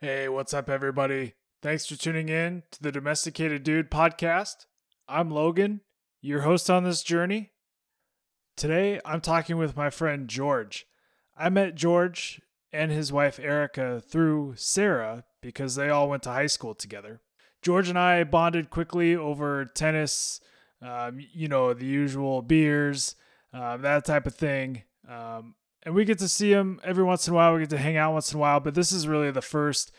Hey, what's up, everybody? Thanks for tuning in to the Domesticated Dude podcast. I'm Logan, your host on this journey. Today, I'm talking with my friend George. I met George and his wife Erica through Sarah because they all went to high school together. George and I bonded quickly over tennis, um, you know, the usual beers, um, that type of thing. Um, and we get to see him every once in a while. We get to hang out once in a while, but this is really the first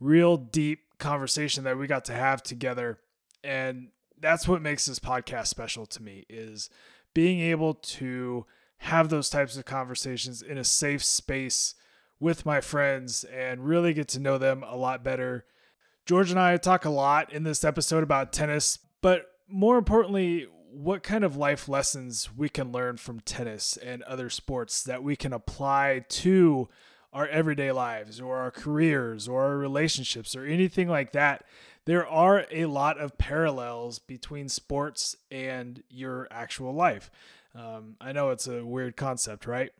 real deep conversation that we got to have together. And that's what makes this podcast special to me is being able to have those types of conversations in a safe space with my friends and really get to know them a lot better. George and I talk a lot in this episode about tennis, but more importantly, what kind of life lessons we can learn from tennis and other sports that we can apply to our everyday lives or our careers or our relationships or anything like that. There are a lot of parallels between sports and your actual life. Um, I know it's a weird concept, right?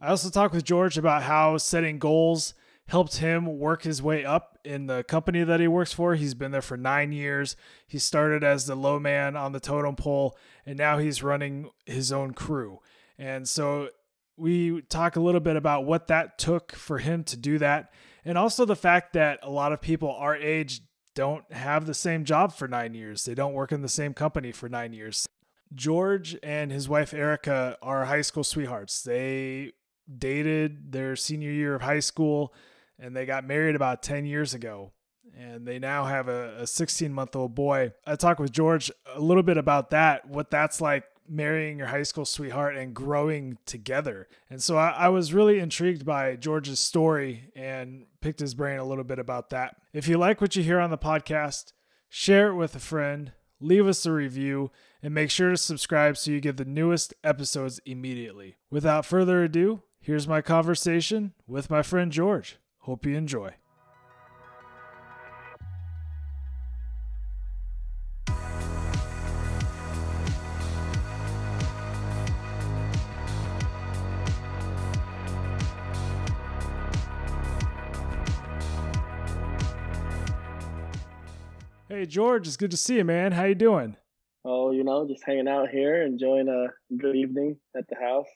I also talked with George about how setting goals helped him work his way up in the company that he works for. He's been there for nine years. He started as the low man on the totem pole, and now he's running his own crew. And so we talk a little bit about what that took for him to do that, and also the fact that a lot of people our age don't have the same job for nine years. They don't work in the same company for nine years. George and his wife Erica are high school sweethearts. They dated their senior year of high school and they got married about 10 years ago and they now have a 16 month old boy. I talked with George a little bit about that, what that's like marrying your high school sweetheart and growing together. And so I, I, was really intrigued by George's story and picked his brain a little bit about that. If you like what you hear on the podcast, share it with a friend, leave us a review, and make sure to subscribe so you get the newest episodes immediately. Without further ado, here's my conversation with my friend George. Hope you enjoy. Hey George, it's good to see you, man. How you doing? Oh, you know, just hanging out here, enjoying a good evening at the house.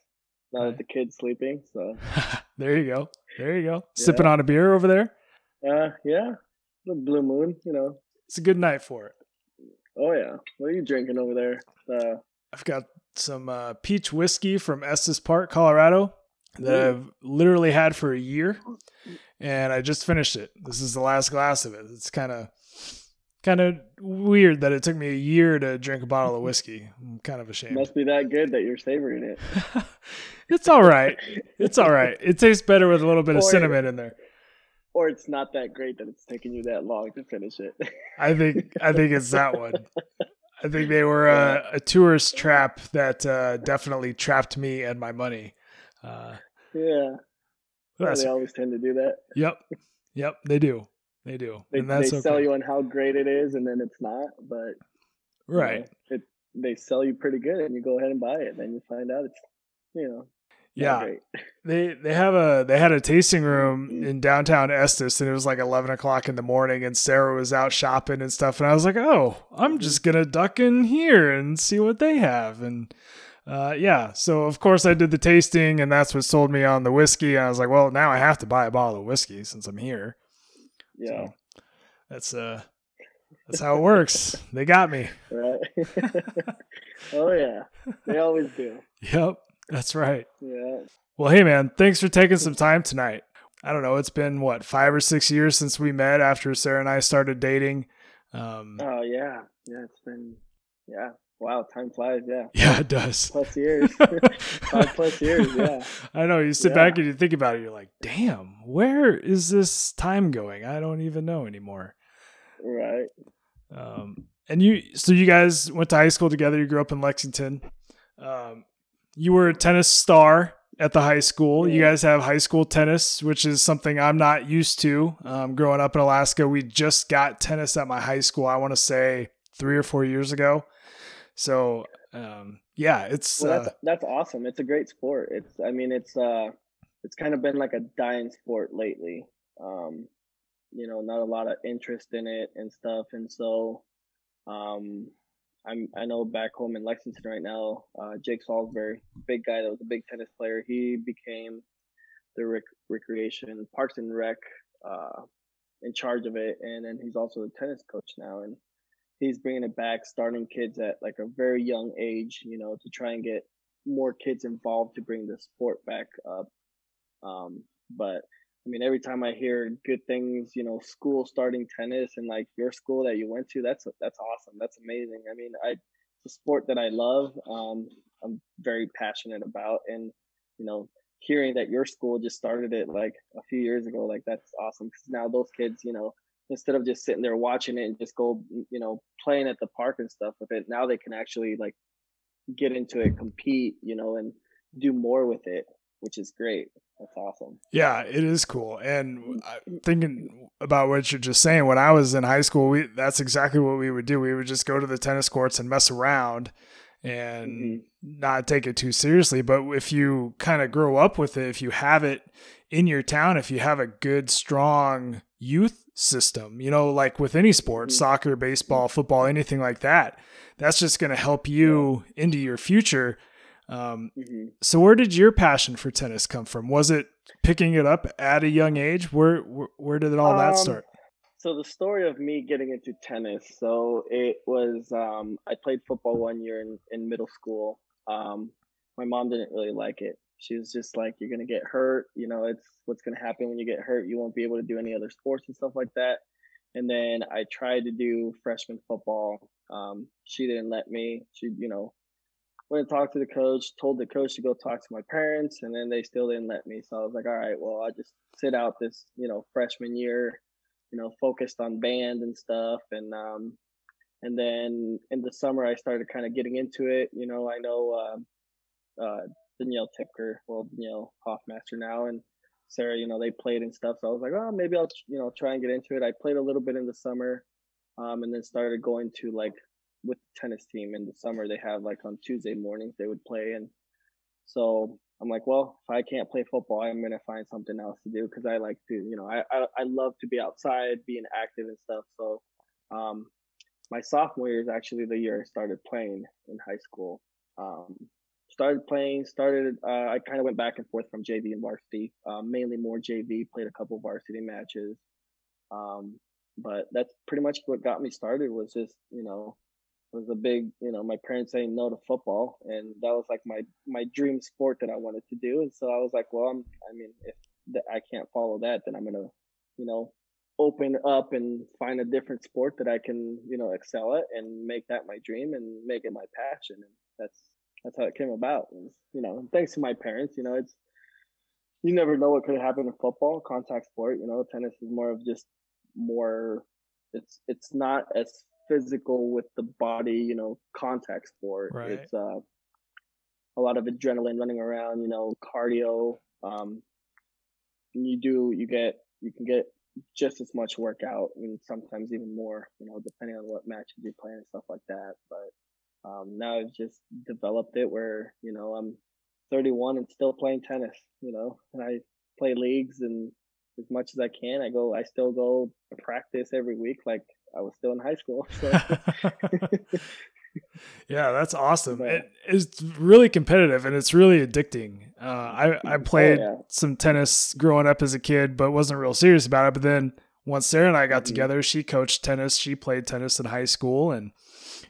Now that the kid's sleeping, so there you go. There you go. Yeah. Sipping on a beer over there. Uh, yeah, the blue moon. You know, it's a good night for it. Oh yeah. What are you drinking over there? Uh, I've got some uh, peach whiskey from Estes Park, Colorado, that I've literally had for a year, and I just finished it. This is the last glass of it. It's kind of kind of weird that it took me a year to drink a bottle of whiskey. I'm kind of ashamed. Must be that good that you're savoring it. it's all right. It's all right. It tastes better with a little bit or, of cinnamon in there. Or it's not that great that it's taking you that long to finish it. I think I think it's that one. I think they were a, a tourist trap that uh, definitely trapped me and my money. Uh, yeah. they always tend to do that. Yep. Yep, they do. They do. They, they okay. sell you on how great it is, and then it's not. But right, you know, it, they sell you pretty good, and you go ahead and buy it. And then you find out it's you know. Yeah, they they have a they had a tasting room mm-hmm. in downtown Estes, and it was like eleven o'clock in the morning, and Sarah was out shopping and stuff, and I was like, oh, I'm mm-hmm. just gonna duck in here and see what they have, and uh, yeah, so of course I did the tasting, and that's what sold me on the whiskey. And I was like, well, now I have to buy a bottle of whiskey since I'm here. Yeah. So that's uh that's how it works. they got me. Right. oh yeah. They always do. Yep. That's right. Yeah. Well, hey man, thanks for taking some time tonight. I don't know, it's been what, 5 or 6 years since we met after Sarah and I started dating. Um Oh yeah. Yeah, it's been yeah, Wow, time flies. Yeah. Yeah, it does. Plus years. Five plus years. Yeah. I know. You sit yeah. back and you think about it. You're like, damn, where is this time going? I don't even know anymore. Right. Um, and you, so you guys went to high school together. You grew up in Lexington. Um, you were a tennis star at the high school. Yeah. You guys have high school tennis, which is something I'm not used to. Um, growing up in Alaska, we just got tennis at my high school. I want to say three or four years ago. So um, yeah, it's well, that's uh, that's awesome. It's a great sport. It's I mean it's uh it's kind of been like a dying sport lately. Um, you know, not a lot of interest in it and stuff. And so, um, I'm I know back home in Lexington right now, uh, Jake Salisbury, big guy that was a big tennis player. He became the rec- recreation Parks and Rec uh, in charge of it, and then he's also a tennis coach now, and he's bringing it back, starting kids at like a very young age, you know, to try and get more kids involved to bring the sport back up. Um, but I mean, every time I hear good things, you know, school starting tennis and like your school that you went to, that's that's awesome. That's amazing. I mean, I it's a sport that I love. Um, I'm very passionate about, and you know, hearing that your school just started it like a few years ago, like that's awesome. Because now those kids, you know, instead of just sitting there watching it and just go, you know, playing at the park and stuff with it, now they can actually like get into it, compete, you know, and do more with it, which is great. That's awesome. Yeah, it is cool. And thinking about what you're just saying, when I was in high school, we that's exactly what we would do. We would just go to the tennis courts and mess around and mm-hmm. not take it too seriously. But if you kind of grow up with it, if you have it in your town, if you have a good, strong youth system, you know, like with any sport, mm-hmm. soccer, baseball, football, anything like that, that's just going to help you yeah. into your future um, mm-hmm. So, where did your passion for tennis come from? Was it picking it up at a young age? Where where, where did all um, that start? So the story of me getting into tennis. So it was um, I played football one year in, in middle school. Um, my mom didn't really like it. She was just like, "You're gonna get hurt. You know, it's what's gonna happen when you get hurt. You won't be able to do any other sports and stuff like that." And then I tried to do freshman football. Um, she didn't let me. She, you know, went and talked to the coach, told the coach to go talk to my parents, and then they still didn't let me. So I was like, all right, well, I just sit out this, you know, freshman year, you know, focused on band and stuff. And, um, and then in the summer, I started kind of getting into it. You know, I know, uh, uh, Danielle Tipker, well, Danielle Hoffmaster now, and Sarah, you know, they played and stuff. So I was like, oh, maybe I'll, you know, try and get into it. I played a little bit in the summer, um, and then started going to like with the tennis team in the summer. They have like on Tuesday mornings they would play, and so I'm like, well, if I can't play football, I'm gonna find something else to do because I like to, you know, I, I, I love to be outside, being active and stuff. So, um, my sophomore year is actually the year I started playing in high school. Um, started playing, started. Uh, I kind of went back and forth from JV and varsity, um, mainly more JV. Played a couple of varsity matches, um, but that's pretty much what got me started. Was just you know was a big, you know, my parents saying no to football, and that was like my my dream sport that I wanted to do. And so I was like, well, I'm, I mean, if I can't follow that, then I'm gonna, you know, open up and find a different sport that I can, you know, excel at and make that my dream and make it my passion. And that's that's how it came about. And, you know, thanks to my parents, you know, it's you never know what could happen in football, contact sport. You know, tennis is more of just more. It's it's not as physical with the body, you know, contact sport. Right. It's uh, a lot of adrenaline running around, you know, cardio. Um, you do, you get, you can get just as much workout and sometimes even more, you know, depending on what matches you play and stuff like that. But um, now I've just developed it where, you know, I'm 31 and still playing tennis, you know, and I play leagues and as much as I can, I go, I still go practice every week. Like I was still in high school. So. yeah, that's awesome. But, it, it's really competitive and it's really addicting. Uh, I I oh, played yeah. some tennis growing up as a kid, but wasn't real serious about it. But then once Sarah and I got mm-hmm. together, she coached tennis. She played tennis in high school, and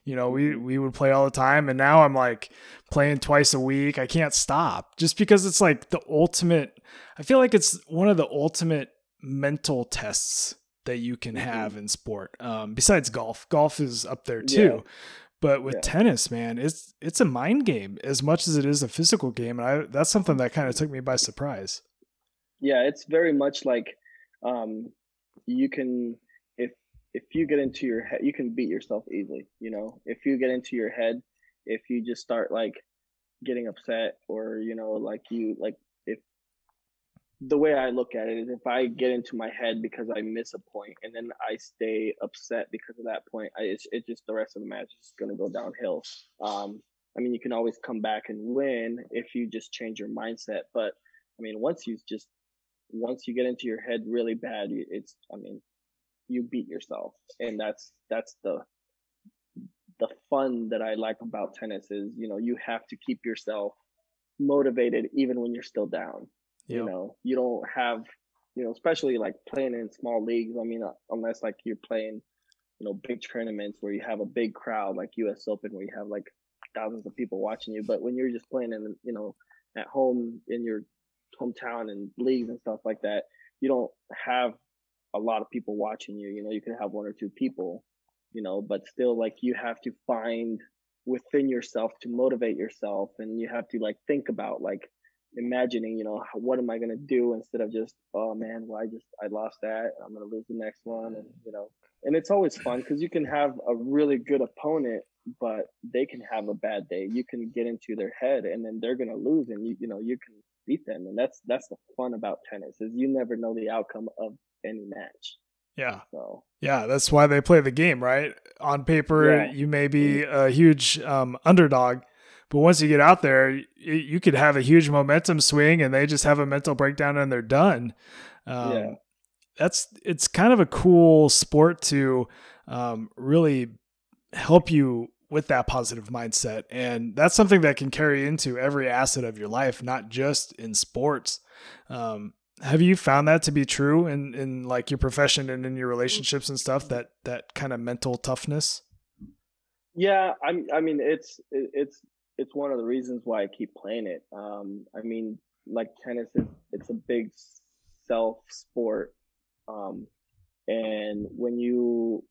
you know we we would play all the time. And now I'm like playing twice a week. I can't stop just because it's like the ultimate. I feel like it's one of the ultimate mental tests that you can mm-hmm. have in sport. Um, besides golf, golf is up there too. Yeah. But with yeah. tennis, man, it's it's a mind game as much as it is a physical game, and I that's something that kind of took me by surprise. Yeah, it's very much like um, you can if you get into your head, you can beat yourself easily. You know, if you get into your head, if you just start like getting upset or you know like you like if the way I look at it is if I get into my head because I miss a point and then I stay upset because of that point, I, it's, it's just the rest of the match is going to go downhill. Um, I mean, you can always come back and win if you just change your mindset. But I mean, once you just, once you get into your head really bad, it's, I mean, you beat yourself and that's that's the the fun that I like about tennis is, you know, you have to keep yourself motivated even when you're still down. Yep. You know, you don't have, you know, especially like playing in small leagues. I mean, uh, unless like you're playing, you know, big tournaments where you have a big crowd like US Open where you have like thousands of people watching you. But when you're just playing in, you know, at home in your hometown and leagues and stuff like that, you don't have a lot of people watching you. You know, you can have one or two people you know, but still like you have to find within yourself to motivate yourself and you have to like think about like imagining, you know, what am I going to do instead of just, oh man, well, I just, I lost that. I'm going to lose the next one. And, you know, and it's always fun because you can have a really good opponent, but they can have a bad day. You can get into their head and then they're going to lose and you, you know, you can beat them. And that's, that's the fun about tennis is you never know the outcome of any match. Yeah. So yeah, that's why they play the game, right? On paper, yeah. you may be a huge um, underdog, but once you get out there, you could have a huge momentum swing, and they just have a mental breakdown and they're done. Um, yeah. That's it's kind of a cool sport to um, really help you with that positive mindset, and that's something that can carry into every asset of your life, not just in sports. Um, have you found that to be true in in like your profession and in your relationships and stuff that that kind of mental toughness? Yeah i i mean it's it's it's one of the reasons why i keep playing it. Um i mean like tennis is it's a big self sport um and when you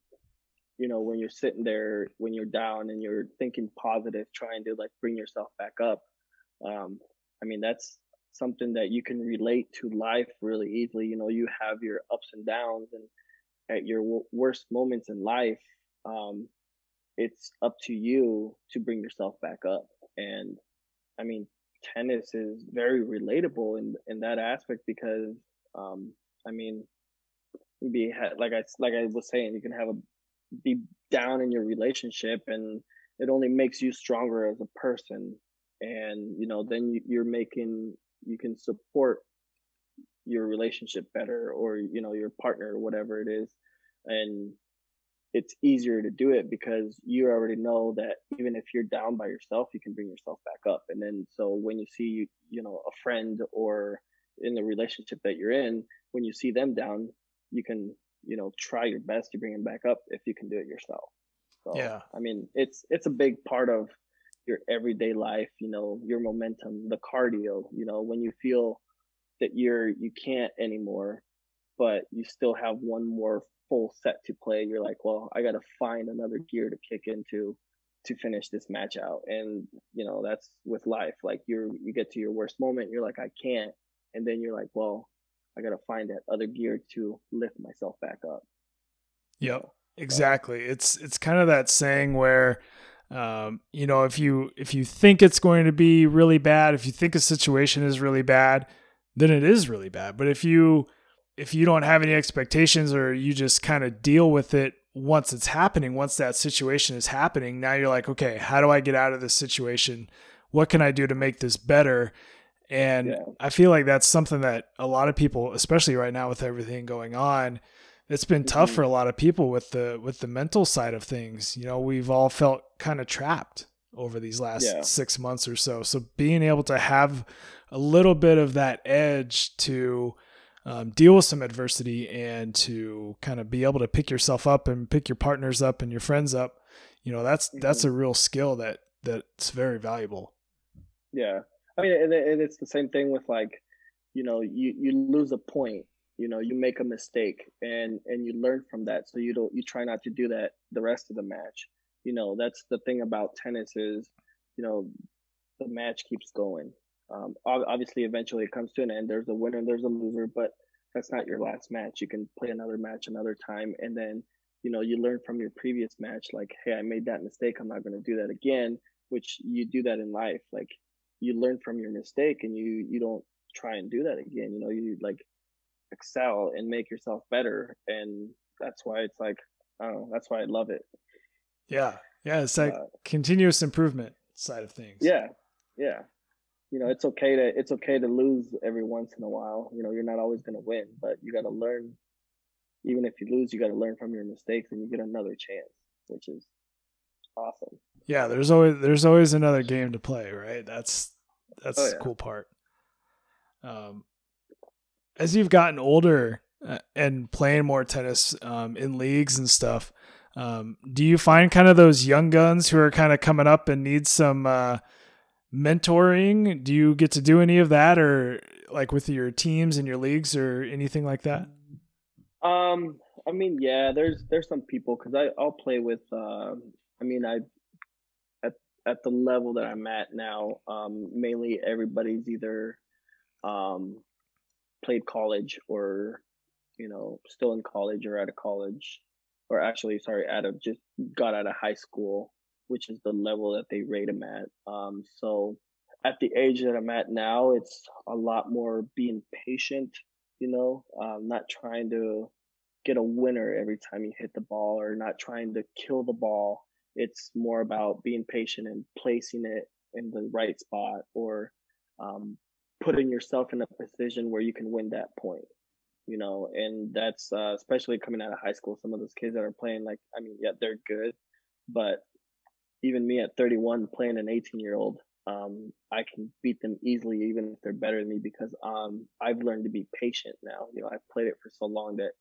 you know when you're sitting there when you're down and you're thinking positive trying to like bring yourself back up um i mean that's something that you can relate to life really easily. You know, you have your ups and downs, and at your w- worst moments in life, um, it's up to you to bring yourself back up. And I mean, tennis is very relatable in in that aspect because, um, I mean, be like I like I was saying, you can have a be down in your relationship, and it only makes you stronger as a person and you know then you, are making you can support your relationship better or you know your partner or whatever it is. And it's easier to do it because you already know that even if you're down by yourself you can bring yourself back up. And then so when you see you you know a friend or in the relationship that you're in when you see them down you can you know try your best to bring them back up if you can do it yourself. So yeah. I mean it's it's a big part of your everyday life, you know, your momentum, the cardio, you know, when you feel that you're, you can't anymore, but you still have one more full set to play. You're like, well, I got to find another gear to kick into to finish this match out. And, you know, that's with life. Like you're, you get to your worst moment. You're like, I can't. And then you're like, well, I got to find that other gear to lift myself back up. Yep. Exactly. It's, it's kind of that saying where, um, you know, if you if you think it's going to be really bad, if you think a situation is really bad, then it is really bad. But if you if you don't have any expectations or you just kind of deal with it once it's happening, once that situation is happening, now you're like, okay, how do I get out of this situation? What can I do to make this better? And yeah. I feel like that's something that a lot of people, especially right now with everything going on, it's been tough mm-hmm. for a lot of people with the with the mental side of things. You know, we've all felt kind of trapped over these last yeah. six months or so. So being able to have a little bit of that edge to um, deal with some adversity and to kind of be able to pick yourself up and pick your partners up and your friends up, you know, that's mm-hmm. that's a real skill that that's very valuable. Yeah, I mean, and, and it's the same thing with like, you know, you you lose a point you know you make a mistake and and you learn from that. So you don't you try not to do that the rest of the match. You know that's the thing about tennis is you know the match keeps going. Um, obviously eventually it comes to an end. There's a winner there's a loser but that's not your last match. You can play another match another time. And then you know you learn from your previous match like hey i made that mistake. I'm not going to do that again which you do that in life. Like you learn from your mistake and you you don't try and do that again. You know you like excel and make yourself better. And that's why it's like, I that's why I love it. Yeah. Yeah. It's like uh, continuous improvement side of things. Yeah. Yeah. You know, it's okay to, it's okay to lose every once in a while. You know, you're not always going to win, but you got to learn, even if you lose, you got to learn from your mistakes and you get another chance, which is awesome. Yeah, there's always there's always another game to play, right? That's that's oh, yeah. the cool part. Um, as you've gotten older uh, and playing more tennis um, in leagues and stuff, um, do you find kind of those young guns who are kind of coming up and need some uh, mentoring? Do you get to do any of that, or like with your teams and your leagues, or anything like that? Um, I mean, yeah, there's there's some people because I I'll play with. Uh, I mean, I at at the level that I'm at now, um, mainly everybody's either um played college or you know still in college or out of college or actually sorry out of just got out of high school which is the level that they rate them at. Um, so at the age that i'm at now it's a lot more being patient you know um, not trying to get a winner every time you hit the ball or not trying to kill the ball. It's more about being patient and placing it in the right spot or um, putting yourself in a position where you can win that point you know and that's uh, especially coming out of high school some of those kids that are playing like i mean yeah they're good but even me at 31 playing an 18 year old um, i can beat them easily even if they're better than me because um, i've learned to be patient now you know i've played it for so long that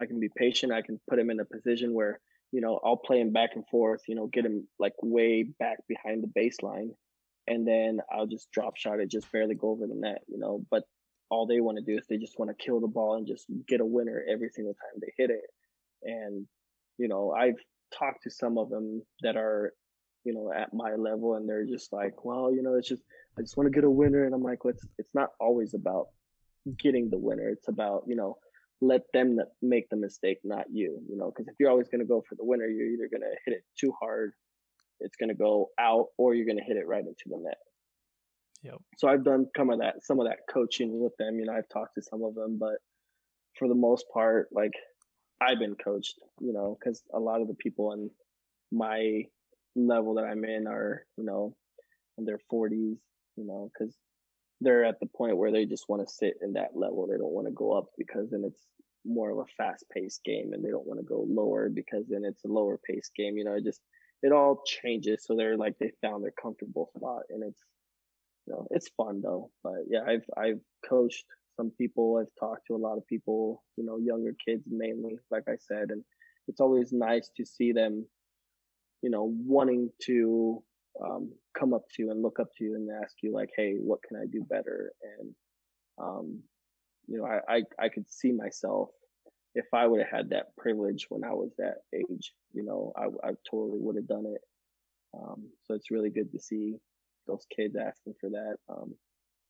i can be patient i can put him in a position where you know i'll play him back and forth you know get him like way back behind the baseline and then I'll just drop shot it, just barely go over the net, you know. But all they want to do is they just want to kill the ball and just get a winner every single time they hit it. And you know, I've talked to some of them that are, you know, at my level, and they're just like, well, you know, it's just I just want to get a winner, and I'm like, well, it's it's not always about getting the winner. It's about you know let them make the mistake, not you. You know, because if you're always going to go for the winner, you're either going to hit it too hard it's going to go out or you're going to hit it right into the net. Yep. So I've done some of that, some of that coaching with them. You know, I've talked to some of them, but for the most part, like I've been coached, you know, because a lot of the people in my level that I'm in are, you know, in their 40s, you know, because they're at the point where they just want to sit in that level. They don't want to go up because then it's more of a fast paced game and they don't want to go lower because then it's a lower paced game. You know, it just it all changes. So they're like they found their comfortable spot, and it's you know it's fun though. But yeah, I've I've coached some people. I've talked to a lot of people. You know, younger kids mainly, like I said, and it's always nice to see them. You know, wanting to um, come up to you and look up to you and ask you like, "Hey, what can I do better?" And um, you know, I, I I could see myself if I would have had that privilege when I was that age, you know, I, I totally would have done it. Um, so it's really good to see those kids asking for that. Um,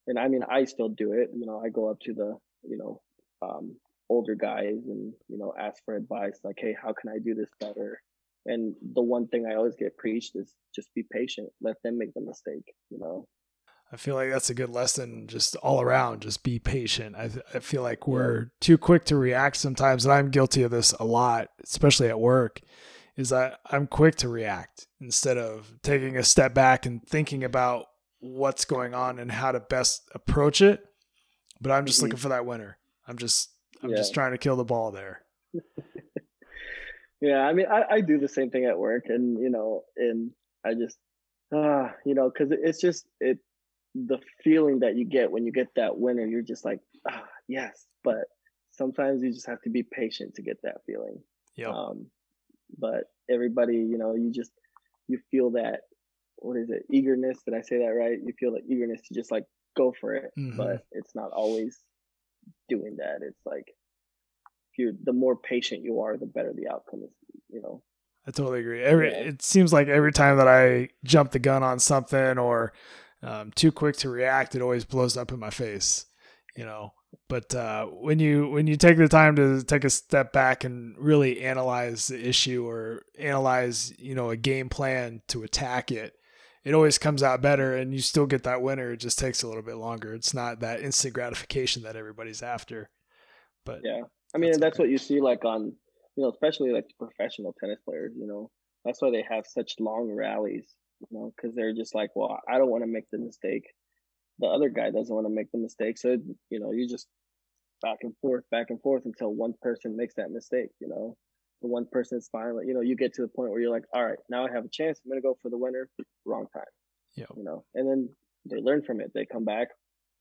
and I mean, I still do it. You know, I go up to the, you know, um, older guys and, you know, ask for advice like, Hey, how can I do this better? And the one thing I always get preached is just be patient. Let them make the mistake, you know? I feel like that's a good lesson just all around. Just be patient. I, I feel like we're too quick to react sometimes, and I'm guilty of this a lot, especially at work. Is that I'm quick to react instead of taking a step back and thinking about what's going on and how to best approach it. But I'm just mm-hmm. looking for that winner. I'm just I'm yeah. just trying to kill the ball there. yeah, I mean, I, I do the same thing at work, and you know, and I just, uh, you know, because it's just it the feeling that you get when you get that winner, you're just like, ah, yes. But sometimes you just have to be patient to get that feeling. Yeah. Um, but everybody, you know, you just you feel that what is it eagerness? Did I say that right? You feel the eagerness to just like go for it, mm-hmm. but it's not always doing that. It's like if you the more patient you are, the better the outcome is. You know. I totally agree. Every yeah. it seems like every time that I jump the gun on something or um, too quick to react, it always blows up in my face, you know. But uh, when you when you take the time to take a step back and really analyze the issue or analyze, you know, a game plan to attack it, it always comes out better, and you still get that winner. It just takes a little bit longer. It's not that instant gratification that everybody's after. But yeah, I mean, that's, that's okay. what you see like on, you know, especially like professional tennis players. You know, that's why they have such long rallies you know, because they're just like, well, I don't want to make the mistake. The other guy doesn't want to make the mistake. So, you know, you just back and forth, back and forth until one person makes that mistake. You know, the one person is finally, you know, you get to the point where you're like, all right, now I have a chance. I'm gonna go for the winner. Wrong time. Yeah. You know, and then they learn from it. They come back,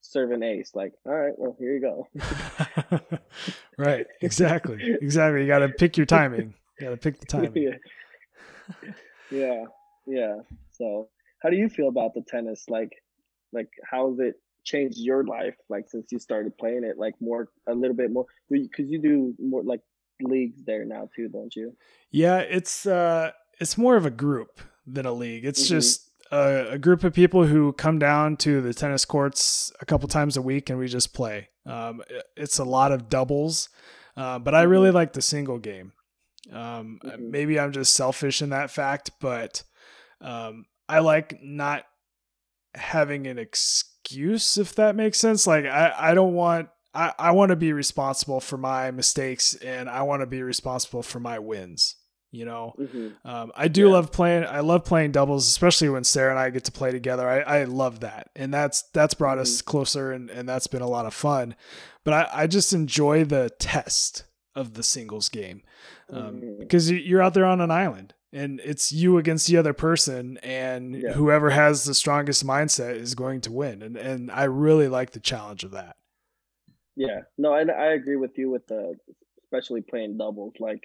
serve an ace. Like, all right, well, here you go. right. Exactly. Exactly. You got to pick your timing. You got to pick the timing. yeah. yeah. Yeah. So, how do you feel about the tennis? Like, like how has it changed your life? Like since you started playing it, like more a little bit more because you do more like leagues there now too, don't you? Yeah, it's uh, it's more of a group than a league. It's mm-hmm. just a, a, group of people who come down to the tennis courts a couple times a week and we just play. Um, it's a lot of doubles, uh, but I really mm-hmm. like the single game. Um, mm-hmm. Maybe I'm just selfish in that fact, but um, I like not having an excuse, if that makes sense. Like, I, I don't want. I, I want to be responsible for my mistakes and I want to be responsible for my wins you know mm-hmm. um, i do yeah. love playing i love playing doubles especially when sarah and i get to play together i, I love that and that's that's brought mm-hmm. us closer and, and that's been a lot of fun but I, I just enjoy the test of the singles game um, mm-hmm. because you're out there on an island and it's you against the other person and yeah. whoever has the strongest mindset is going to win and and i really like the challenge of that yeah no i, I agree with you with the especially playing doubles like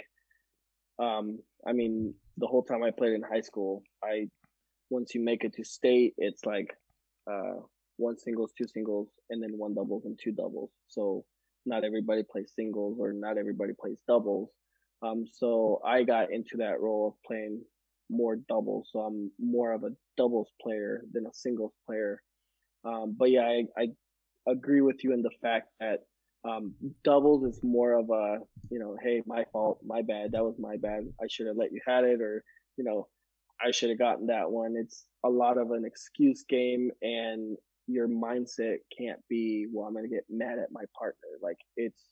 um, I mean, the whole time I played in high school, I once you make it to state, it's like uh, one singles, two singles, and then one doubles and two doubles. So not everybody plays singles or not everybody plays doubles. Um, so I got into that role of playing more doubles. So I'm more of a doubles player than a singles player. Um, but yeah, I, I agree with you in the fact that um, doubles is more of a, you know, hey, my fault, my bad, that was my bad. I should have let you had it, or you know, I should have gotten that one. It's a lot of an excuse game, and your mindset can't be, well, I'm gonna get mad at my partner. Like it's,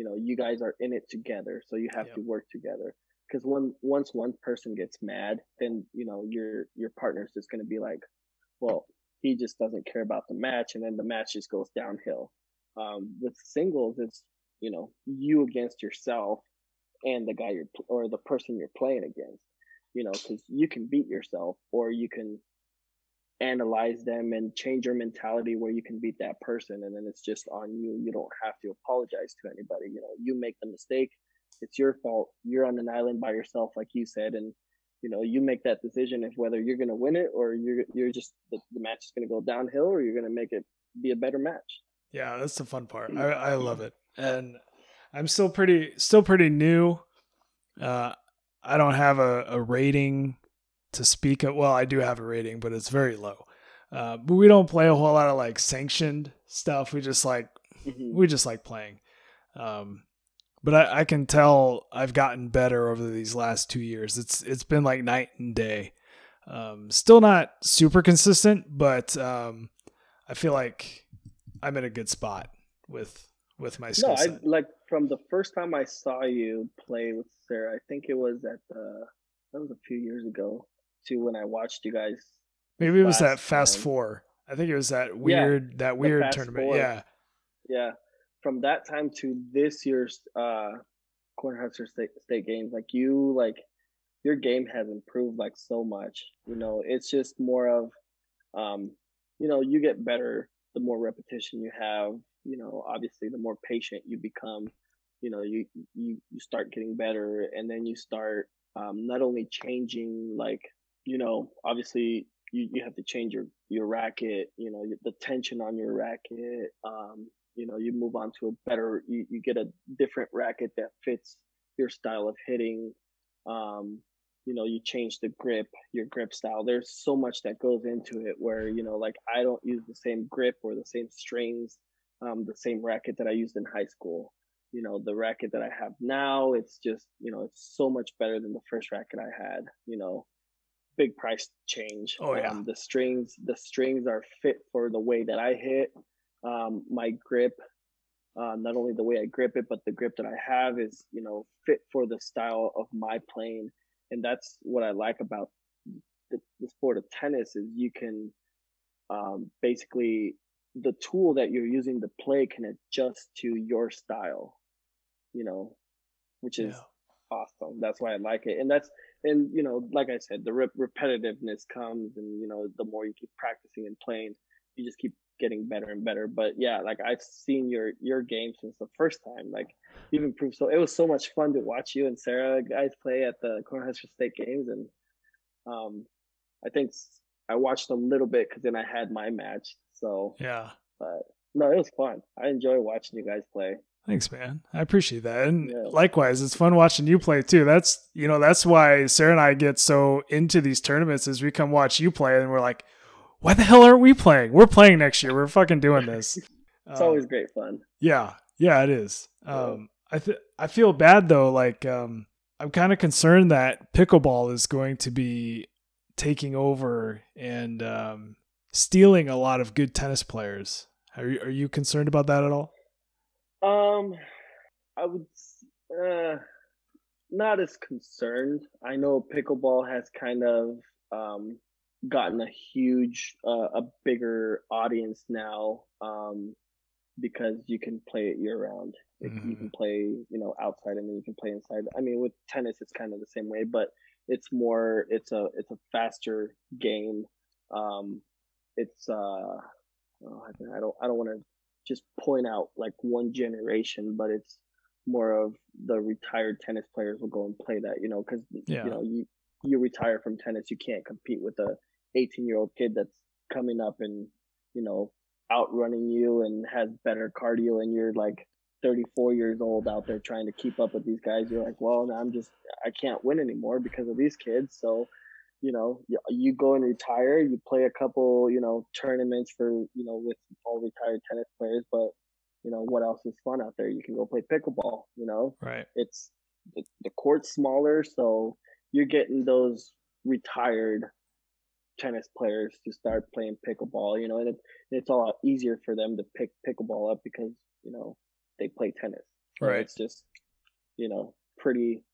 you know, you guys are in it together, so you have yep. to work together. Because when once one person gets mad, then you know your your partner's just gonna be like, well, he just doesn't care about the match, and then the match just goes downhill um, with singles, it's you know you against yourself and the guy you're or the person you're playing against. You know, because you can beat yourself, or you can analyze them and change your mentality where you can beat that person. And then it's just on you. You don't have to apologize to anybody. You know you make the mistake. It's your fault. You're on an island by yourself like you said. And you know you make that decision if whether you're going to win it or you're you're just the, the match is going to go downhill or you're going to make it be a better match. Yeah, that's the fun part. I, I love it, and I'm still pretty still pretty new. Uh, I don't have a, a rating to speak of. Well, I do have a rating, but it's very low. Uh, but we don't play a whole lot of like sanctioned stuff. We just like mm-hmm. we just like playing. Um, but I, I can tell I've gotten better over these last two years. It's it's been like night and day. Um, still not super consistent, but um, I feel like I'm in a good spot with with my skill no, I like from the first time I saw you play with Sarah. I think it was at the that was a few years ago. To when I watched you guys. Maybe it was that Fast time. Four. I think it was that weird yeah, that weird tournament. Four. Yeah. Yeah. From that time to this year's uh Cornhusker State, State games, like you like your game has improved like so much. You know, it's just more of um, you know, you get better the more repetition you have, you know, obviously the more patient you become, you know, you, you, you start getting better and then you start, um, not only changing, like, you know, obviously you, you have to change your, your racket, you know, the tension on your racket, um, you know, you move on to a better, you, you get a different racket that fits your style of hitting. Um, you know you change the grip your grip style there's so much that goes into it where you know like i don't use the same grip or the same strings um, the same racket that i used in high school you know the racket that i have now it's just you know it's so much better than the first racket i had you know big price change oh yeah um, the strings the strings are fit for the way that i hit um, my grip uh, not only the way i grip it but the grip that i have is you know fit for the style of my playing and that's what I like about the, the sport of tennis is you can um, basically the tool that you're using to play can adjust to your style, you know, which is yeah. awesome. That's why I like it. And that's, and you know, like I said, the rep- repetitiveness comes and, you know, the more you keep practicing and playing, you just keep getting better and better. But yeah, like I've seen your, your game since the first time, like you've improved. So it was so much fun to watch you and Sarah guys play at the Cornhusker State games. And, um, I think I watched a little bit because then I had my match. So yeah, but no, it was fun. I enjoy watching you guys play. Thanks, man. I appreciate that. And yeah. likewise, it's fun watching you play too. That's you know that's why Sarah and I get so into these tournaments is we come watch you play and we're like, why the hell aren't we playing? We're playing next year. We're fucking doing this. it's um, always great fun. Yeah, yeah, it is. Um, I th- I feel bad though. Like um, I'm kind of concerned that pickleball is going to be taking over and um, stealing a lot of good tennis players. Are you, are you concerned about that at all? Um, I would uh, not as concerned. I know pickleball has kind of um, gotten a huge, uh, a bigger audience now um, because you can play it year round. Mm-hmm. You can play, you know, outside and then you can play inside. I mean, with tennis, it's kind of the same way, but it's more it's a it's a faster game um it's uh oh, i don't i don't want to just point out like one generation but it's more of the retired tennis players will go and play that you know because yeah. you know you you retire from tennis you can't compete with a 18 year old kid that's coming up and you know outrunning you and has better cardio and you're like 34 years old out there trying to keep up with these guys you're like well i'm just i can't win anymore because of these kids so you know you go and retire you play a couple you know tournaments for you know with all retired tennis players but you know what else is fun out there you can go play pickleball you know right it's the, the court's smaller so you're getting those retired tennis players to start playing pickleball you know and it, it's a lot easier for them to pick pickleball up because you know they play tennis. Right. It's just, you know, pretty,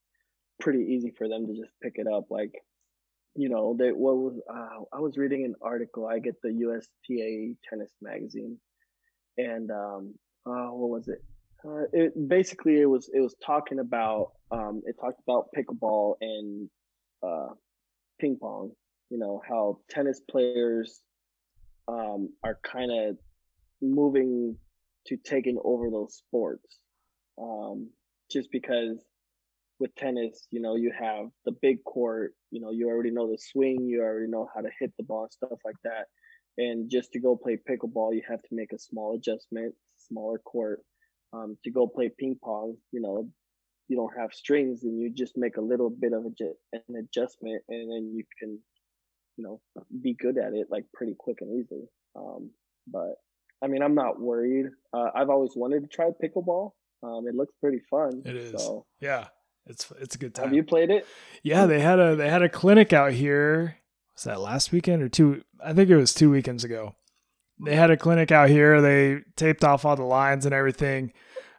pretty easy for them to just pick it up. Like, you know, they, what was, uh, I was reading an article. I get the USTA tennis magazine and, um, uh, what was it? Uh, it basically it was it was talking about um, it talked about pickleball and uh, ping pong. You know how tennis players um, are kind of moving to taking over those sports. Um, just because with tennis, you know, you have the big court, you know, you already know the swing, you already know how to hit the ball, stuff like that. And just to go play pickleball, you have to make a small adjustment, smaller court. Um, to go play ping pong, you know, you don't have strings and you just make a little bit of a, an adjustment and then you can, you know, be good at it like pretty quick and easy. Um, but I mean, I'm not worried. Uh, I've always wanted to try pickleball. Um, it looks pretty fun. It is. So. Yeah, it's it's a good time. Have you played it? Yeah, they had a they had a clinic out here. Was that last weekend or two? I think it was two weekends ago. They had a clinic out here. They taped off all the lines and everything.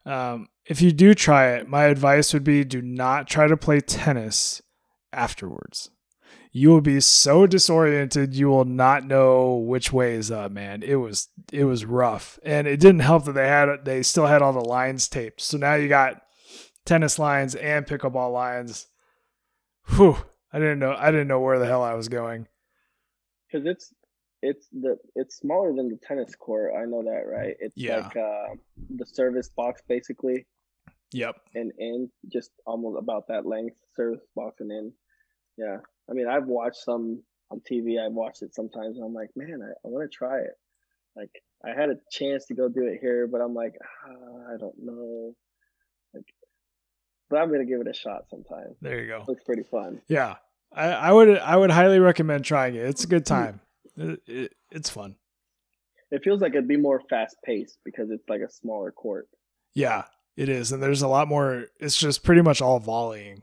Um, if you do try it, my advice would be do not try to play tennis afterwards you will be so disoriented you will not know which way is up man it was it was rough and it didn't help that they had they still had all the lines taped so now you got tennis lines and pickleball lines. Whew. I didn't know i didn't know where the hell i was going. Because it's it's the it's smaller than the tennis court. I know that right? It's yeah. like uh, the service box basically. Yep. And in just almost about that length service box and in. Yeah. I mean, I've watched some on TV. I've watched it sometimes, and I'm like, man, I, I want to try it. Like, I had a chance to go do it here, but I'm like, ah, I don't know. But I'm gonna give it a shot sometime. There you go. looks pretty fun. Yeah, I, I would I would highly recommend trying it. It's a good time. it, it, it's fun. It feels like it'd be more fast paced because it's like a smaller court. Yeah, it is, and there's a lot more. It's just pretty much all volleying.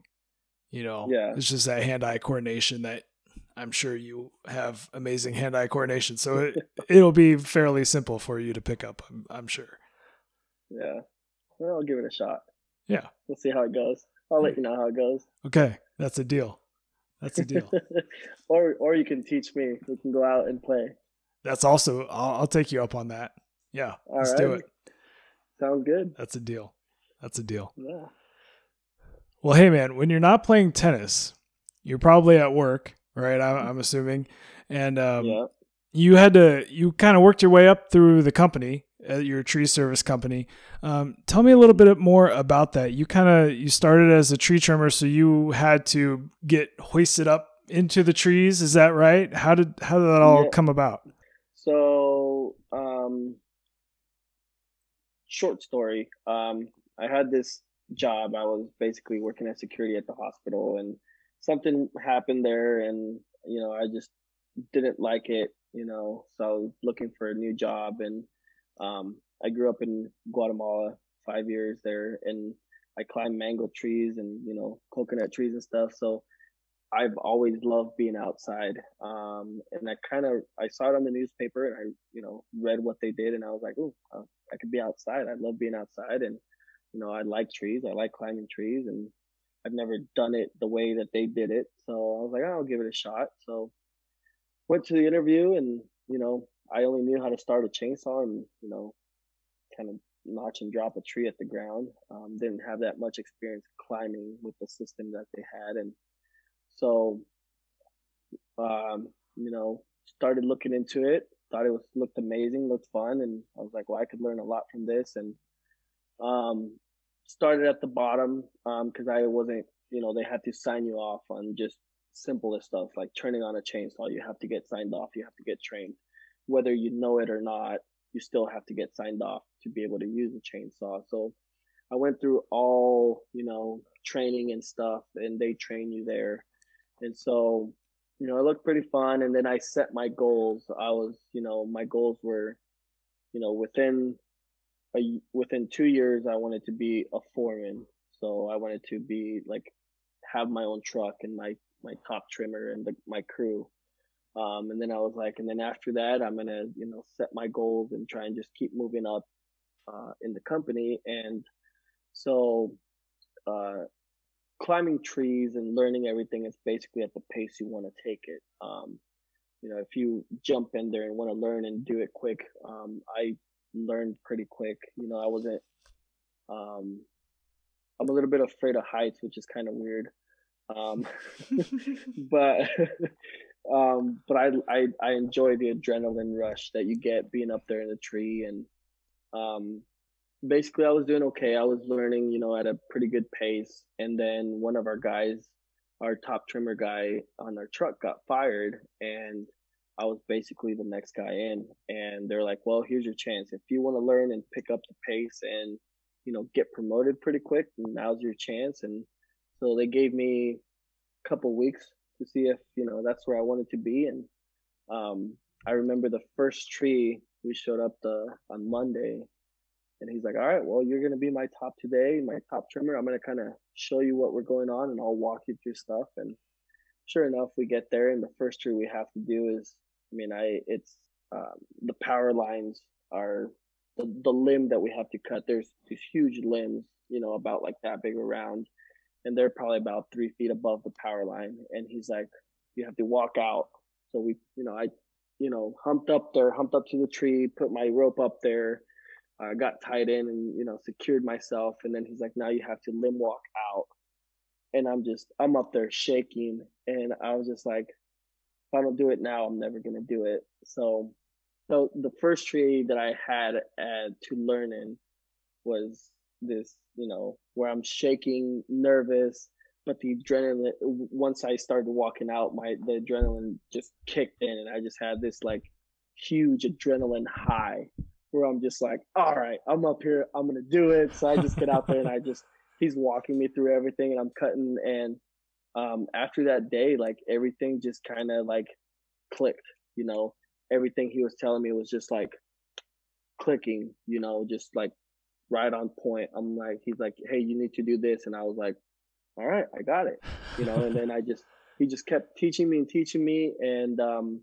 You know, yeah. it's just that hand-eye coordination that I'm sure you have amazing hand-eye coordination. So it, it'll be fairly simple for you to pick up. I'm, I'm sure. Yeah, well, I'll give it a shot. Yeah, we'll see how it goes. I'll let you know how it goes. Okay, that's a deal. That's a deal. or or you can teach me. We can go out and play. That's also I'll, I'll take you up on that. Yeah, All let's right. do it. Sounds good. That's a deal. That's a deal. Yeah. Well, hey man, when you're not playing tennis, you're probably at work, right? I'm, I'm assuming, and um, yeah. you had to you kind of worked your way up through the company at your tree service company. Um, tell me a little bit more about that. You kind of you started as a tree trimmer, so you had to get hoisted up into the trees. Is that right? How did how did that all yeah. come about? So, um, short story. Um, I had this job. I was basically working as security at the hospital, and something happened there, and you know, I just didn't like it. You know, so I was looking for a new job, and um, I grew up in Guatemala, five years there, and I climbed mango trees and you know coconut trees and stuff. So I've always loved being outside. Um, and I kind of I saw it on the newspaper and I you know read what they did and I was like, oh, I could be outside. I love being outside and you know I like trees. I like climbing trees and I've never done it the way that they did it. So I was like, oh, I'll give it a shot. So went to the interview and you know I only knew how to start a chainsaw and you know kind of notch and drop a tree at the ground. Um, didn't have that much experience climbing with the system that they had and so, um, you know, started looking into it. Thought it was looked amazing, looked fun, and I was like, well, I could learn a lot from this. And um, started at the bottom because um, I wasn't, you know, they had to sign you off on just simplest stuff like turning on a chainsaw. You have to get signed off. You have to get trained, whether you know it or not. You still have to get signed off to be able to use a chainsaw. So I went through all, you know, training and stuff, and they train you there. And so, you know, it looked pretty fun. And then I set my goals. I was, you know, my goals were, you know, within a, within two years, I wanted to be a foreman. So I wanted to be like, have my own truck and my, my top trimmer and the, my crew. Um, and then I was like, and then after that, I'm going to, you know, set my goals and try and just keep moving up, uh, in the company. And so, uh, climbing trees and learning everything is basically at the pace you want to take it. Um, you know, if you jump in there and want to learn and do it quick, um, I learned pretty quick. You know, I wasn't, um, I'm a little bit afraid of heights, which is kind of weird. Um, but, um, but I, I, I enjoy the adrenaline rush that you get being up there in the tree and, um, basically I was doing okay. I was learning, you know, at a pretty good pace. And then one of our guys, our top trimmer guy on our truck got fired and I was basically the next guy in. And they're like, well, here's your chance. If you want to learn and pick up the pace and, you know, get promoted pretty quick, now's your chance. And so they gave me a couple weeks to see if, you know, that's where I wanted to be. And um, I remember the first tree we showed up the on Monday and he's like, all right, well, you're to be my top today, my top trimmer. I'm to kind of show you what we're going on and I'll walk you through stuff. And sure enough, we get there. And the first tree we have to do is, I mean, I, it's, um, the power lines are the, the limb that we have to cut. There's these huge limbs, you know, about like that big around. And they're probably about three feet above the power line. And he's like, you have to walk out. So we, you know, I, you know, humped up there, humped up to the tree, put my rope up there uh, got tied in and you know secured myself and then he's like now you have to limb walk out and i'm just i'm up there shaking and i was just like if i don't do it now i'm never going to do it so so the first tree that i had uh, to learn in was this you know where i'm shaking nervous but the adrenaline once i started walking out my the adrenaline just kicked in and i just had this like huge adrenaline high where I'm just like, all right, I'm up here, I'm gonna do it. So I just get out there and I just he's walking me through everything and I'm cutting and um after that day, like everything just kinda like clicked, you know. Everything he was telling me was just like clicking, you know, just like right on point. I'm like he's like, Hey, you need to do this and I was like, All right, I got it. You know, and then I just he just kept teaching me and teaching me and um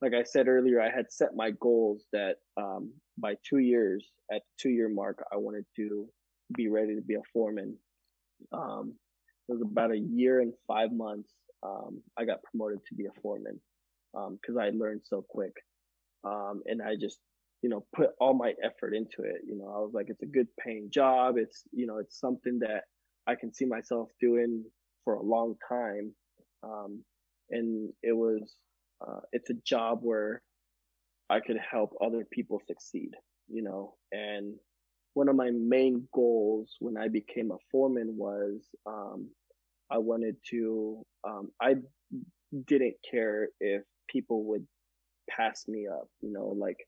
like I said earlier, I had set my goals that um, by two years, at the two year mark, I wanted to be ready to be a foreman. Um, it was about a year and five months. Um, I got promoted to be a foreman because um, I learned so quick, um, and I just you know, put all my effort into it. You know, I was like, it's a good paying job. It's, you know, it's something that I can see myself doing for a long time. Um, and it was, uh, it's a job where I could help other people succeed, you know, and one of my main goals when I became a foreman was, um, I wanted to, um, I didn't care if people would pass me up, you know, like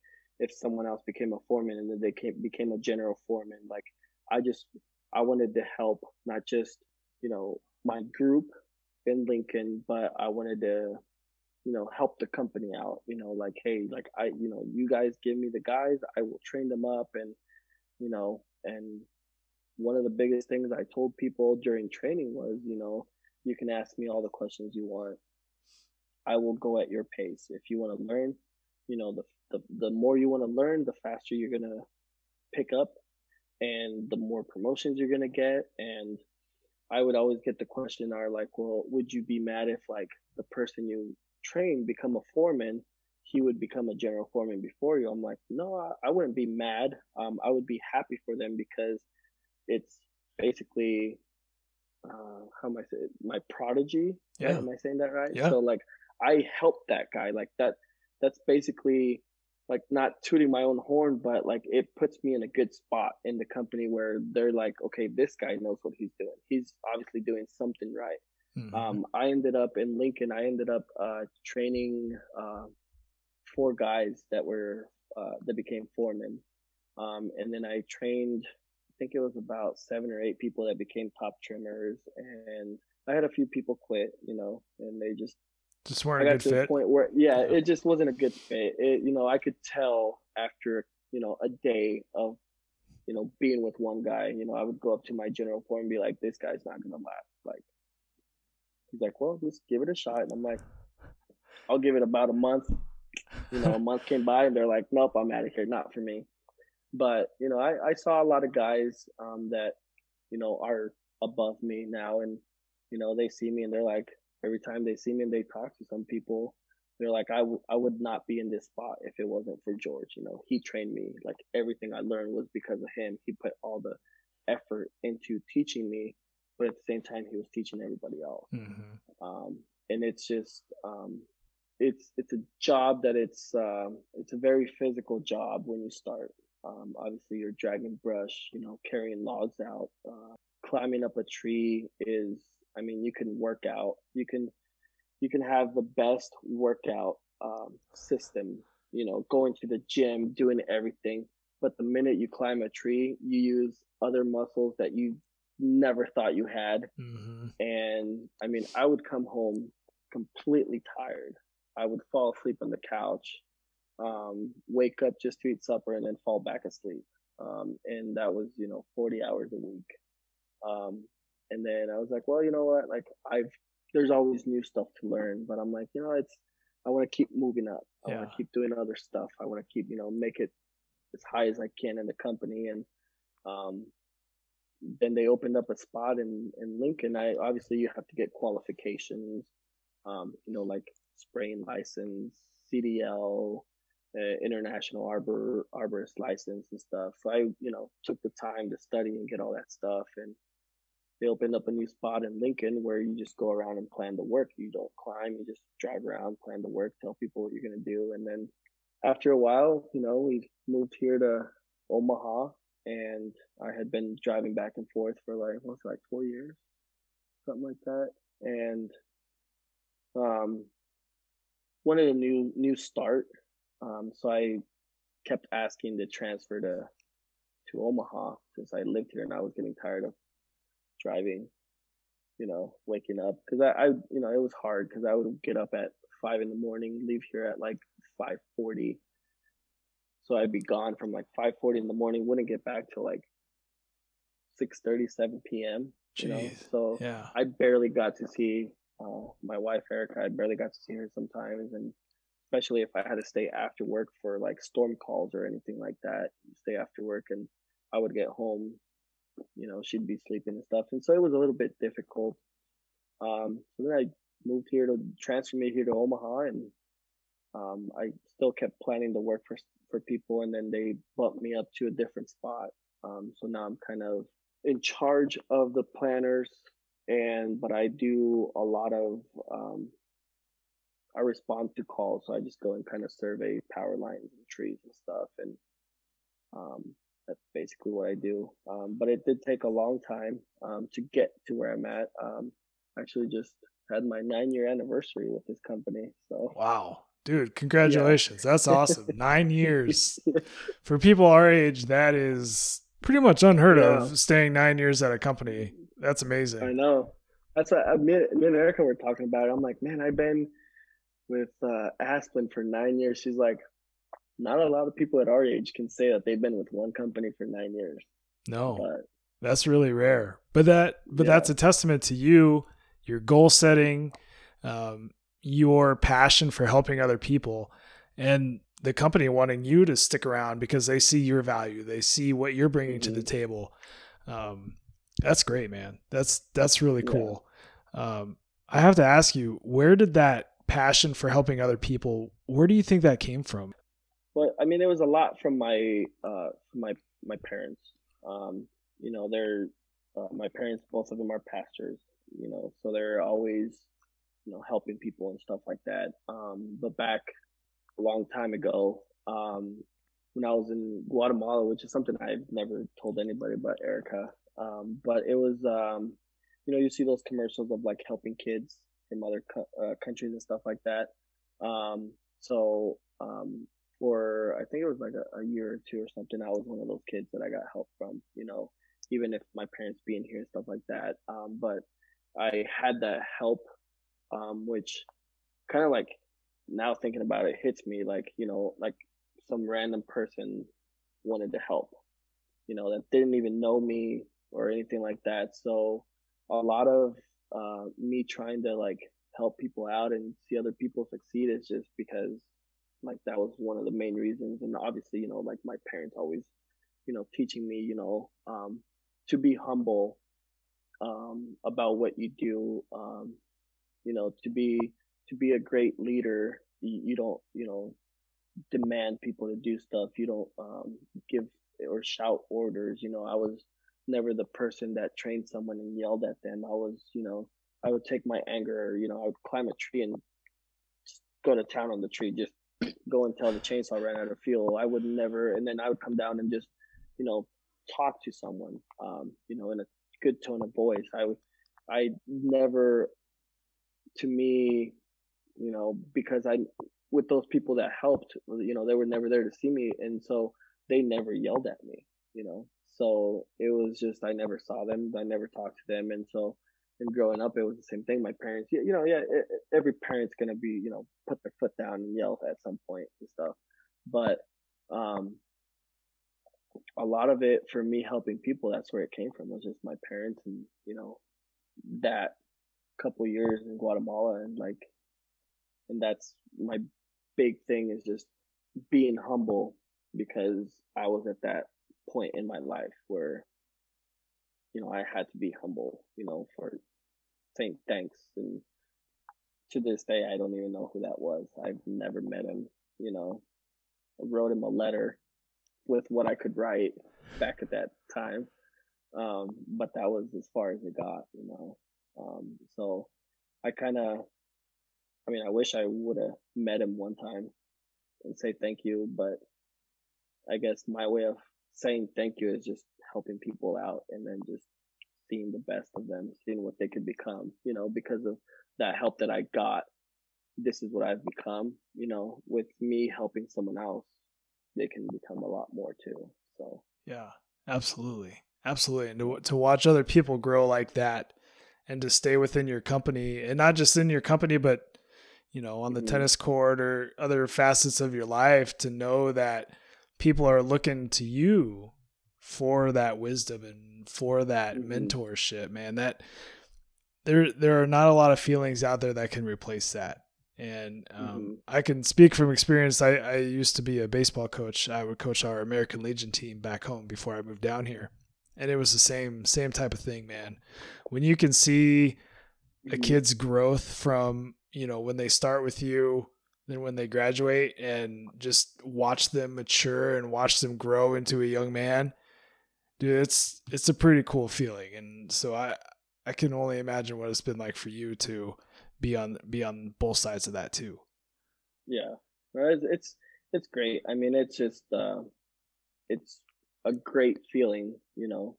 if someone else became a foreman and then they came, became a general foreman, like I just, I wanted to help not just, you know, my group in Lincoln, but I wanted to, you know, help the company out, you know, like, hey, like I, you know, you guys give me the guys, I will train them up and, you know, and one of the biggest things I told people during training was, you know, you can ask me all the questions you want. I will go at your pace. If you want to learn, you know, the, the, the more you want to learn, the faster you're going to pick up and the more promotions you're going to get. And I would always get the question are like, well, would you be mad if like the person you train become a foreman? He would become a general foreman before you. I'm like, no, I, I wouldn't be mad. Um, I would be happy for them because it's basically uh, how am I saying my prodigy? Yeah. Am I saying that right? Yeah. So like I helped that guy. Like that that's basically like not tooting my own horn, but like it puts me in a good spot in the company where they're like, okay, this guy knows what he's doing. He's obviously doing something right. Mhm. Um, I ended up in Lincoln. I ended up uh, training uh, four guys that were uh, that became foremen, um, and then I trained. I think it was about seven or eight people that became top trimmers, and I had a few people quit. You know, and they just Just I weren't a got good fit. point where yeah, Yeah. it just wasn't a good fit. It, you know, I could tell after you know a day of you know being with one guy. You know, I would go up to my general foreman and be like, "This guy's not gonna last." Like, he's like, "Well, just give it a shot." And I'm like, "I'll give it about a month." You know, a month came by and they're like, "Nope, I'm out of here. Not for me." But you know, I I saw a lot of guys um that you know are above me now, and you know they see me and they're like, every time they see me and they talk to some people, they're like, I, w- I would not be in this spot if it wasn't for George. You know, he trained me. Like everything I learned was because of him. He put all the effort into teaching me, but at the same time, he was teaching everybody else. Mhm. Um, and it's just, um, it's, it's a job that it's, um, it's a very physical job when you start. Um, obviously you're dragging brush, you know, carrying logs out, uh, climbing up a tree is, I mean, you can work out, you can, you can have the best workout, um, system, you know, going to the gym, doing everything. But the minute you climb a tree, you use other muscles that you never thought you had. Mhm. And I mean, I would come home completely tired. I would fall asleep on the couch, um, wake up just to eat supper and then fall back asleep. Um, and that was, you know, 40 hours a week. Um, and then I was like, well, you know what? Like I've, there's always new stuff to learn, but I'm like, you know, it's, I want to keep moving up. I want Yeah. to keep doing other stuff. I want to keep, you know, make it as high as I can in the company. And, um, then they opened up a spot in, in Lincoln. I obviously you have to get qualifications, um, you know, like spraying license, CDL, uh, international arbor arborist license and stuff. So I, you know, took the time to study and get all that stuff. And they opened up a new spot in Lincoln where you just go around and plan the work. You don't climb, you just drive around, plan the work, tell people what you're gonna do, and then after a while, you know, we moved here to Omaha and I had been driving back and forth for like what's it, like four years, something like that, and um, wanted a new new start. Um, so I kept asking to transfer to to Omaha since I lived here and I was getting tired of driving. You know, waking up because I, I, you know, it was hard because I would get up at five in the morning, leave here at like five forty. So I'd be gone from like five forty in the morning, wouldn't get back till like 6:30, 7 p.m. You know, Jeez. so Yeah. I barely got to see uh, my wife Erica. I barely got to see her sometimes, and especially if I had to stay after work for like storm calls or anything like that, stay after work, and I would get home. You know, she'd be sleeping and stuff, and so it was a little bit difficult. Um, so then I moved here to transfer me here to Omaha, and um, I still kept planning to work for for people, and then they bumped me up to a different spot. Um, so now I'm kind of in charge of the planners, and but I do a lot of um, I respond to calls, so I just go and kind of survey power lines and trees and stuff, and um, that's basically what I do. Um, but it did take a long time um, to get to where I'm at. Um, actually, just had my nine year anniversary with this company. So wow, dude, congratulations! Yeah. That's awesome. nine years for people our age. That is pretty much unheard yeah. of. Staying nine years at a company. That's amazing. I know. That's what me, me and Erica were talking about. It. I'm like, man, I've been with uh, Aspen for nine years. She's like, not a lot of people at our age can say that they've been with one company for nine years. No, but, that's really rare. But that, but yeah. that's a testament to you, your goal setting, um, your passion for helping other people, and the company wanting you to stick around because they see your value, they see what you're bringing mm-hmm. to the mm-hmm. table. Um, that's great, man. That's that's really cool. Yeah. Um, I have to ask you, where did that passion for helping other people, where do you think that came from? Well, I mean, it was a lot from my uh, from my my parents. Um, you know, they're uh, my parents. Both of them are pastors. You know, so they're always you know helping people and stuff like that. Um, but back a long time ago, um, when I was in Guatemala, which is something I've never told anybody but Erica. Um, but it was, um, you know, you see those commercials of like helping kids from other co- uh, countries and stuff like that. Um, so um, for I think it was like a, a, year or two or something, I was one of those kids that I got help from. You know, even if my parents being here and stuff like that. Um, but I had that help, um, which kind of like now thinking about it hits me like you know like some random person wanted to help, you know that didn't even know me or anything like that. So a lot of uh, me trying to like help people out and see other people succeed is just because like that was one of the main reasons and obviously you know like my parents always you know teaching me you know um, to be humble um, about what you do um, you know to be to be a great leader you, you, don't you know demand people to do stuff you don't um, give or shout orders you know i was never the person that trained someone and yelled at them. I was, you know, I would take my anger, you know, I would climb a tree and go to town on the tree, just go and tell the chainsaw ran out of fuel. I would never, and then I would come down and just, you know, talk to someone, um, you know, in a good tone of voice. I would, I never, to me, you know, because I, with those people that helped, you know, they were never there to see me. And so they never yelled at me, you know, so it was just I never saw them, I never talked to them, and so and growing up it was the same thing. My parents, you know, yeah, every parent's gonna be you know put their foot down and yell at some point and stuff, but um, a lot of it for me helping people, that's where it came from. Was just my parents and you know that couple years in Guatemala and like, and that's my big thing is just being humble because I was at that point in my life where, you know, I had to be humble, you know, for saying thanks. And to this day, I don't even know who that was. I've never met him, you know. I wrote him a letter with what I could write back at that time. Um, but that was as far as it got, you know. Um, so I kind of, I mean, I wish I would have met him one time and say thank you, but I guess my way of saying thank you is just helping people out and then just seeing the best of them, seeing what they could become, you know, because of that help that I got. This is what I've become, you know, with me helping someone else, they can become a lot more too. So, yeah, absolutely. Absolutely. And to, to watch other people grow like that and to stay within your company and not just in your company, but, you know, on the mm-hmm. tennis court or other facets of your life to know that people are looking to you for that wisdom and for that mm-hmm. mentorship, man. That there there are not a lot of feelings out there that can replace that. And um, mm-hmm. I can speak from experience. I, I used to be a baseball coach. I would coach our American Legion team back home before I moved down here, and it was the same same type of thing, man. When you can see a mm-hmm. kid's growth from you know when they start with you then when they graduate and just watch them mature and watch them grow into a young man, dude, it's it's a pretty cool feeling. And so I I can only imagine what it's been like for you to be on be on both sides of that too. Yeah, it's it's great. I mean, it's just uh, it's a great feeling, you know,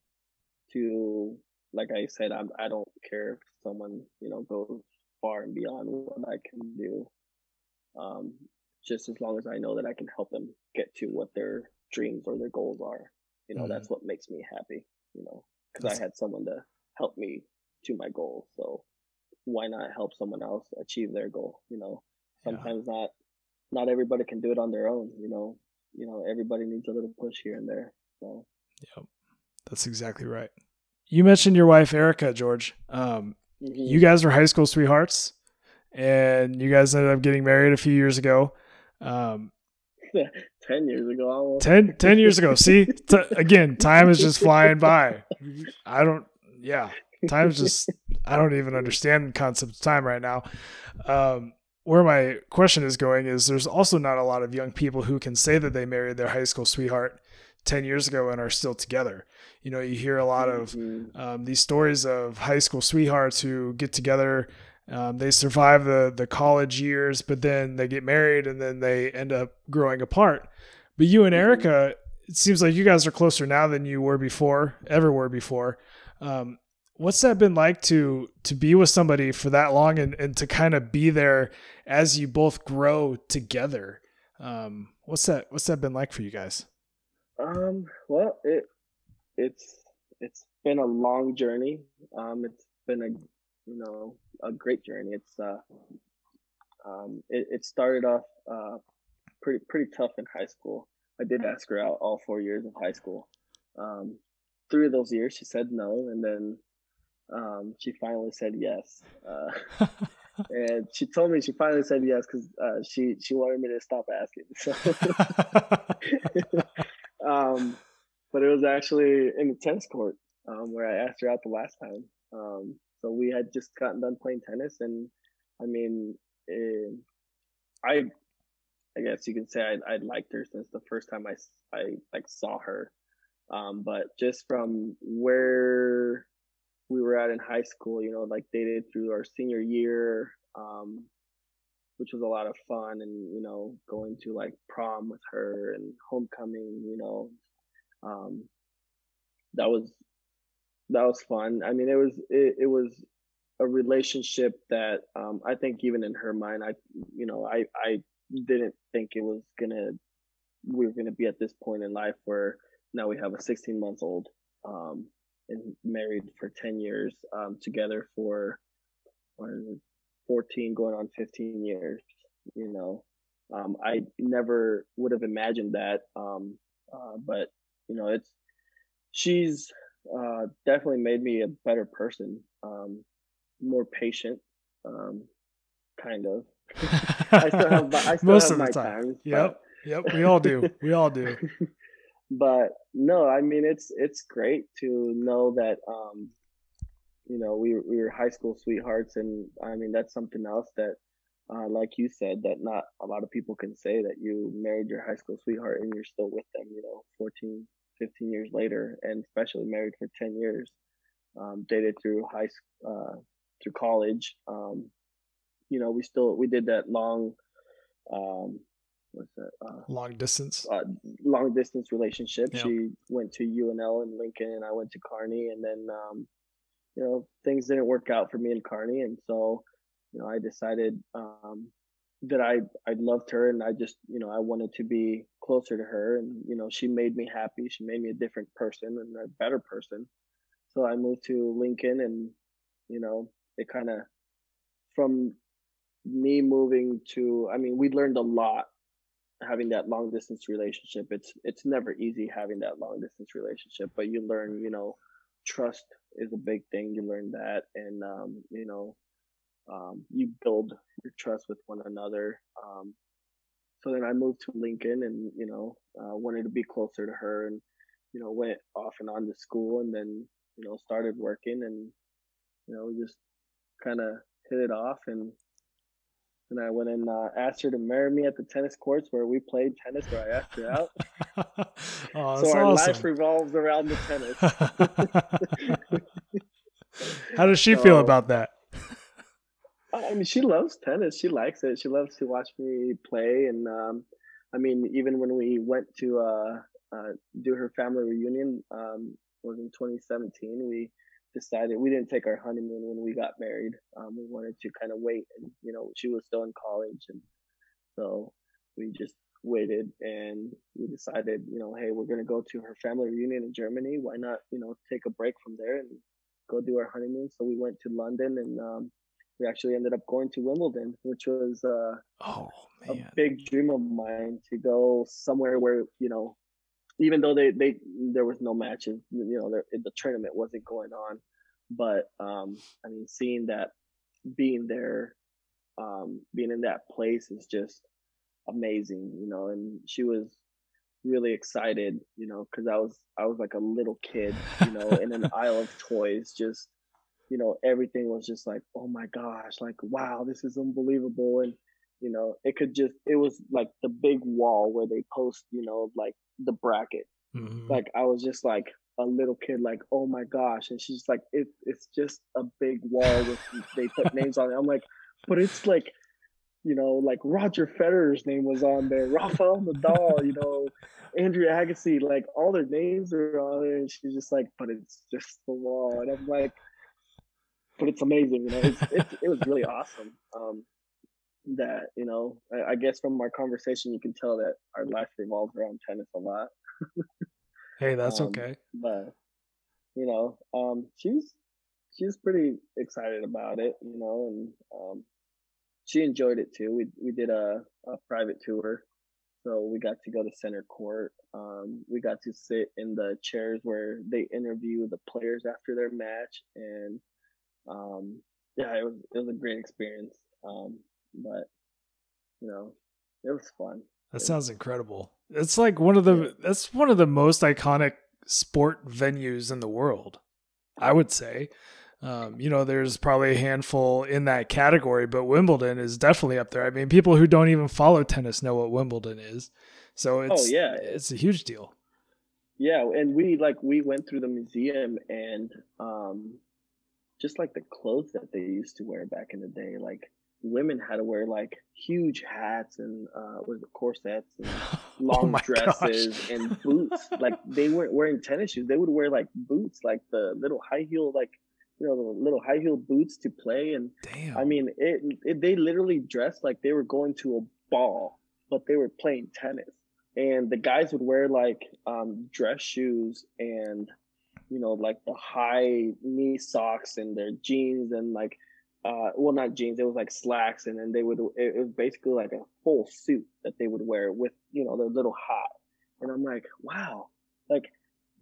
to like I said, I'm I don't care if someone you know goes far and beyond what I can do. Um, just as long as I know that I can help them get to what their dreams or their goals are, you know, mm-hmm. that's what makes me happy. You know, because I had someone to help me to my goal. So why not help someone else achieve their goal? You know, sometimes yeah. not not everybody can do it on their own. You know, you know everybody needs a little push here and there. So, yep, that's exactly right. You mentioned your wife Erica, George. Um, mm-hmm. You guys were high school sweethearts, and you guys ended up getting married a few years ago. Um, 10 years ago almost. 10, 10 years ago see t- again time is just flying by i don't yeah time's just i don't even understand the concept of time right now um, where my question is going is there's also not a lot of young people who can say that they married their high school sweetheart 10 years ago and are still together. You know, you hear a lot of mm-hmm. um, these stories of high school sweethearts who get together. Um, they survive the, the college years, but then they get married and then they end up growing apart. But you and mm-hmm. Erica, it seems like you guys are closer now than you were before, ever were before. Um, what's that been like to to be with somebody for that long and, and to kind of be there as you both grow together um, what's that what's that been like for you guys um well it it's it's been a long journey um it's been a you know a great journey it's uh um it, it started off uh pretty pretty tough in high school i did ask her out all four years of high school um three of those years she said no and then um, she finally said yes. Uh, and she told me she finally said yes because uh, she she wanted me to stop asking. So, um, but it was actually in the tennis court um, where I asked her out the last time. Um, so we had just gotten done playing tennis, and I mean, it, I I guess you can say I I liked her since the first time I I like saw her. Um, but just from where we were at in high school, you know, like dated through our senior year, um, which was a lot of fun and, you know, going to like prom with her and homecoming, you know, um, that was, that was fun. I mean, it was, it, it was a relationship that, um, I think even in her mind, I, you know, I, I didn't think it was gonna, we were gonna be at this point in life where now we have a 16 months old, um, and married for 10 years um, together for 14 going on 15 years you know um, i never would have imagined that um, uh, but you know it's she's uh, definitely made me a better person um, more patient um, kind of I still have, I still Most have of my the time. times. Yep. But... Yep. We all do. We all do. but no, I mean it's it's great to know that um, you know we we were high school sweethearts, and I mean that's something else that, uh, like you said, that not a lot of people can say that you married your high school sweetheart and you're still with them. You know, 14, 15 years later, and especially married for ten years, um, dated through high uh, through college. Um, you know, we still we did that long um, what's that? Uh, long distance. Uh, long distance relationship. She went to UNL in Lincoln, and I went to Kearney, and then um, you know things didn't work out for me in Kearney, and so you know I decided um, that I I loved her, and I just you know I wanted to be closer to her, and you know she made me happy. She made me a different person and a better person. So I moved to Lincoln, and you know it kind of from me moving to i mean we learned a lot having that long distance relationship it's it's never easy having that long distance relationship but you learn you know trust is a big thing you learn that and um, you know um, you build your trust with one another um, so then i moved to lincoln and you know uh, wanted to be closer to her and you know went off and on to school and then you know started working and you know just kind of hit it off and and I went and uh, asked her to marry me at the tennis courts where we played tennis, where I asked her out. oh, so our awesome. life revolves around the tennis. How does she so, feel about that? I mean, she loves tennis. She likes it. She loves to watch me play, and um, I mean, even when we went to uh, uh, do her family reunion, um, was in 2017. We decided we didn't take our honeymoon when we got married. Um, we wanted to kind of wait, and you know, she was still in college, and so we just waited and we decided, you know, hey, we're gonna go to her family reunion in Germany. Why not, you know, take a break from there and go do our honeymoon? So we went to London and um, we actually ended up going to Wimbledon, which was uh, oh, a big dream of mine to go somewhere where you know even though they, they there was no matches, you know, the tournament wasn't going on, but um, I mean, seeing that, being there, um, being in that place is just amazing, you know. And she was really excited, you know, because I was I was like a little kid, you know, in an aisle of toys, just you know, everything was just like, oh my gosh, like wow, this is unbelievable, and you know, it could just it was like the big wall where they post, you know, like the bracket. Mm-hmm. Like I was just like a little kid, like, oh my gosh. And she's like, it, it's just a big wall with they put names on it. I'm like, but it's like, you know, like Roger Federer's name was on there, Rafael Nadal, you know, Andre Agassi, like all their names are on there. And she's just like, but it's just the wall. And I'm like, but it's amazing, you know, it's, it's it was really awesome. Um, that you know I, I, guess from our conversation you can tell that our life revolves around tennis a lot hey that's um, okay but you know um she's she's pretty excited about it you know and um she enjoyed it too we we did a, a private tour so we got to go to center court um we got to sit in the chairs where they interview the players after their match and um yeah it was it was a great experience um but you know, it was fun. That sounds incredible. It's like one of the yeah. that's one of the most iconic sport venues in the world. I would say. Um, you know, there's probably a handful in that category, but Wimbledon is definitely up there. I mean, people who don't even follow tennis know what Wimbledon is. So oh, it's oh, yeah. it's a huge deal. Yeah, and we like we went through the museum and um just like the clothes that they used to wear back in the day, like women had to wear like huge hats and uh was it corsets and oh long oh dresses gosh. and boots. Like they weren't wearing tennis shoes. They would wear like boots like the little high heel like you know the little high heel boots to play. And Damn. i mean it, it they literally dressed like they were going to a ball but they were playing tennis. And the guys would wear like um dress shoes and you know like the high knee socks and their jeans and like uh, well, not jeans. It was like slacks, and then they would. It, was basically like a full suit that they would wear with you know their little hat. And I'm like, wow, like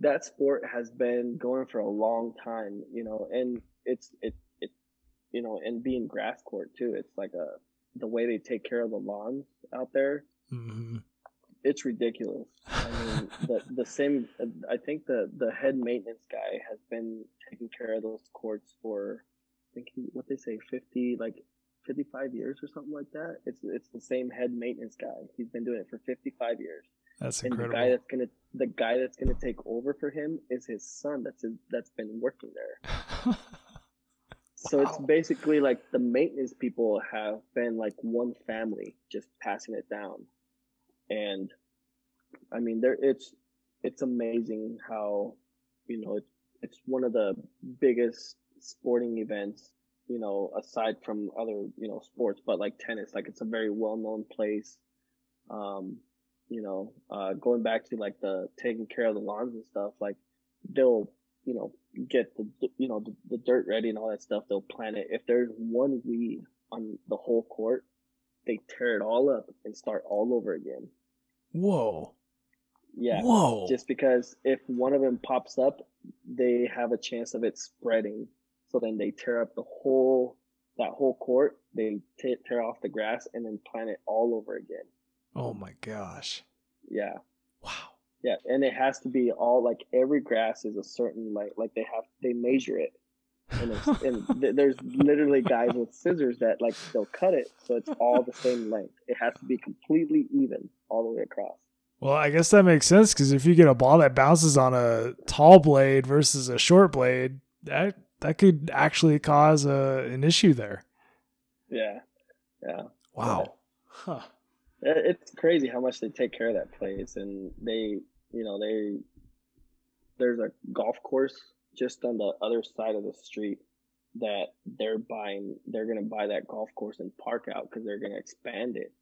that sport has been going for a long time, you know, and it's it it you know, and being grass court too. It's like a the way they take care of the lawns out there. Mm-hmm. It's ridiculous. I mean, the the same. I think the the head maintenance guy has been taking care of those courts for I think he, what they say, 50, like 55 years or something like that. It's, it's the same head maintenance guy. He's been doing it for 55 years. That's and incredible. the guy that's gonna the guy that's gonna take over for him is his son. That's his, that's been working there. wow. So it's basically like the maintenance people have been like one family, just passing it down. And I mean, there it's it's amazing how you know it's it's one of the biggest sporting events, you know, aside from other, you know, sports, but like tennis, like it's a very well known place. Um, you know, uh, going back to like the taking care of the lawns and stuff, like they'll, you know, get the, you know, the, the dirt ready and all that stuff. They'll plant it. If there's one weed on the whole court, they tear it all up and start all over again. Whoa. Yeah. Whoa. Just because if one of them pops up, they have a chance of it spreading so then they tear up the whole that whole court. They t- tear off the grass and then plant it all over again. Oh my gosh! Yeah. Wow. Yeah, and it has to be all like every grass is a certain like like they have they measure it, and, and th- there's literally guys with scissors that like they'll cut it so it's all the same length. It has to be completely even all the way across. Well, I guess that makes sense because if you get a ball that bounces on a tall blade versus a short blade, that that could actually cause a, an issue there. Yeah, yeah. Wow. Huh. It's crazy how much they take care of that place, and they, you know, they there's a golf course just on the other side of the street that they're buying. They're gonna buy that golf course and park out because they're gonna expand it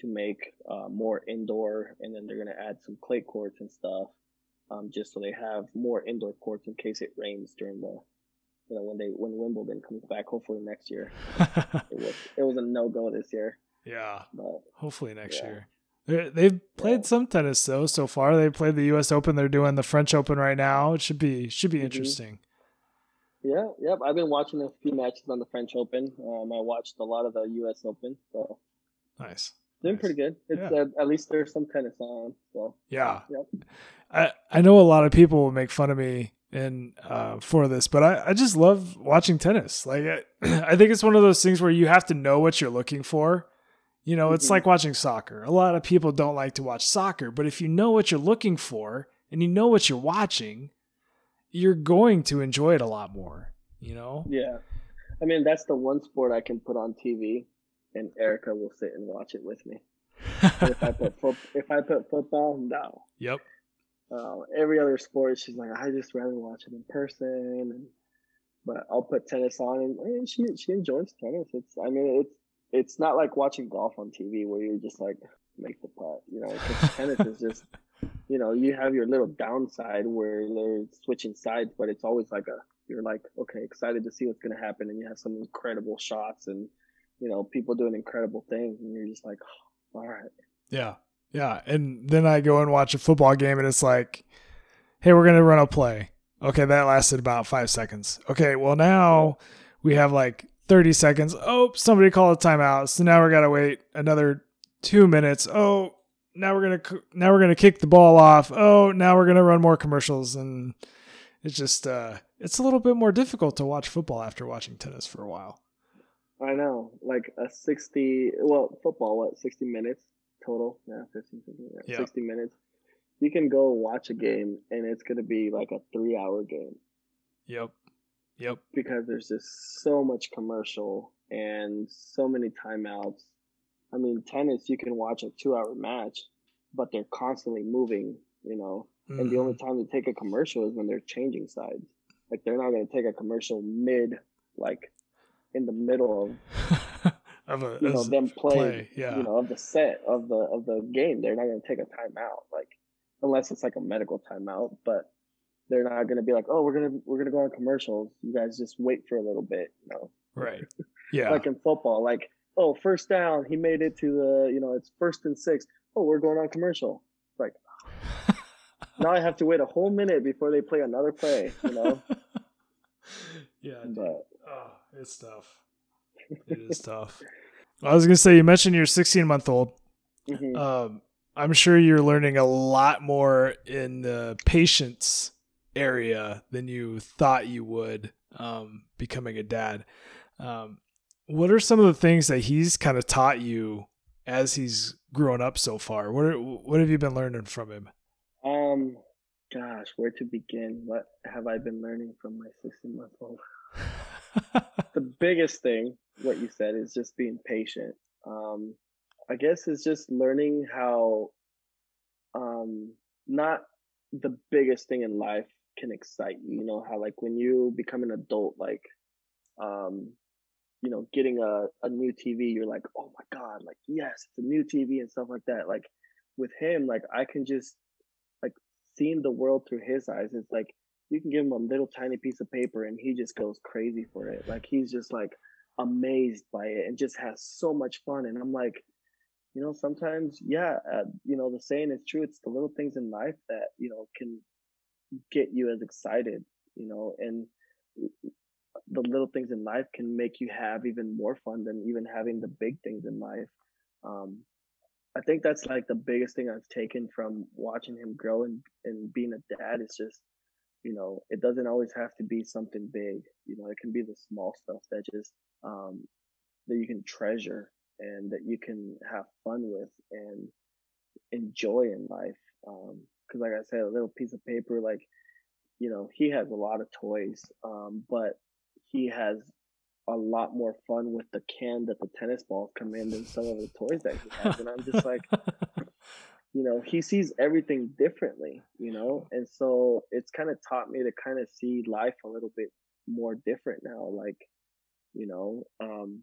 to make uh, more indoor, and then they're going to add some clay courts and stuff, um, just so they have more indoor courts in case it rains during the, you know, when they when Wimbledon comes back, hopefully next year. it was it was a no go this year. Yeah, but hopefully next yeah. year. They've played some tennis though so far. They played the U.S. Open. They're doing the French Open right now. It should be should be mm-hmm. interesting. Yeah, yep. I've been watching a few matches on the French Open. Um, I watched a lot of the U.S. Open. So nice. Doing nice. pretty good. It's yeah. uh, at least there's some tennis on. So yeah, yep. I I know a lot of people will make fun of me and uh, for this, but I I just love watching tennis. Like I, I think it's one of those things where you have to know what you're looking for. You know, it's mm-hmm. like watching soccer. A lot of people don't like to watch soccer, but if you know what you're looking for and you know what you're watching, you're going to enjoy it a lot more. You know? Yeah. I mean, that's the one sport I can put on TV and Erica will sit and watch it with me. if I put fo- if I put football, no. Yep. Uh, every other sport, she's like, I just rather watch it in person. And, but I'll put tennis on, and, and she she enjoys tennis. It's I mean it's it's not like watching golf on TV where you're just like make the putt. You know, tennis is just you know you have your little downside where they're switching sides, but it's always like a you're like okay excited to see what's going to happen, and you have some incredible shots and you know, people doing incredible things, and you're just like, oh, all right. Yeah, yeah. And then I go and watch a football game, and it's like, hey, we're gonna run a play. Okay, that lasted about five seconds. Okay, well now we have like 30 seconds. Oh, somebody called a timeout, so now we gotta wait another two minutes. Oh, now we're gonna now we're gonna kick the ball off. Oh, now we're gonna run more commercials, and it's just uh, it's a little bit more difficult to watch football after watching tennis for a while. I know, like a sixty. Well, football, what sixty minutes total? Yeah, 15, 15 yeah, 60 minutes. You can go watch a game, and it's gonna be like a three-hour game. Yep. Yep. Because there's just so much commercial and so many timeouts. I mean, tennis, you can watch a two-hour match, but they're constantly moving. You know, mm-hmm. and the only mm-hmm. time they take a commercial is when they're changing sides. Like they're not gonna take a commercial mid like in the middle of of a, you know them play, play, yeah. you know of the set of the of the game they're not going to take a timeout like unless it's like a medical timeout but they're not going to be like oh we're going to we're going to go on commercials you guys just wait for a little bit you know right yeah like in football like oh first down he made it to the you know it's first and six. Oh, we're going on commercial like now i have to wait a whole minute before they play another play you know yeah but oh it's tough. It is tough. I was gonna say you mentioned you're 16 month old. Mm-hmm. Um, I'm sure you're learning a lot more in the patience area than you thought you would um, becoming a dad. Um, what are some of the things that he's kind of taught you as he's grown up so far? What are, what have you been learning from him? Um, gosh, where to begin? What have I been learning from my 16 month old? the biggest thing, what you said, is just being patient. Um, I guess it's just learning how um, not the biggest thing in life can excite you. You know how like when you become an adult, like um, you know, getting a, a new TV, you're like, oh my god, like yes, it's a new TV and stuff like that. Like with him, like I can just like seeing the world through his eyes. It's like you can give him a little tiny piece of paper and he just goes crazy for it. Like he's just like amazed by it and just has so much fun. And I'm like, you know, sometimes, yeah, uh, you know, the saying is true. It's the little things in life that, you know, can get you as excited, you know, and the little things in life can make you have even more fun than even having the big things in life. Um, I think that's like the biggest thing I've taken from watching him grow and, and being a dad is just you know, it doesn't always have to be something big. You know, it can be the small stuff that just, um, that you can treasure and that you can have fun with and enjoy in life. Um, cause like I said, a little piece of paper, like, you know, he has a lot of toys, um, but he has a lot more fun with the can that the tennis balls come in than some of the toys that he has. And I'm just like, you know, he sees everything differently, you know? And so it's kind of taught me to kind of see life a little bit more different now. Like, you know, um,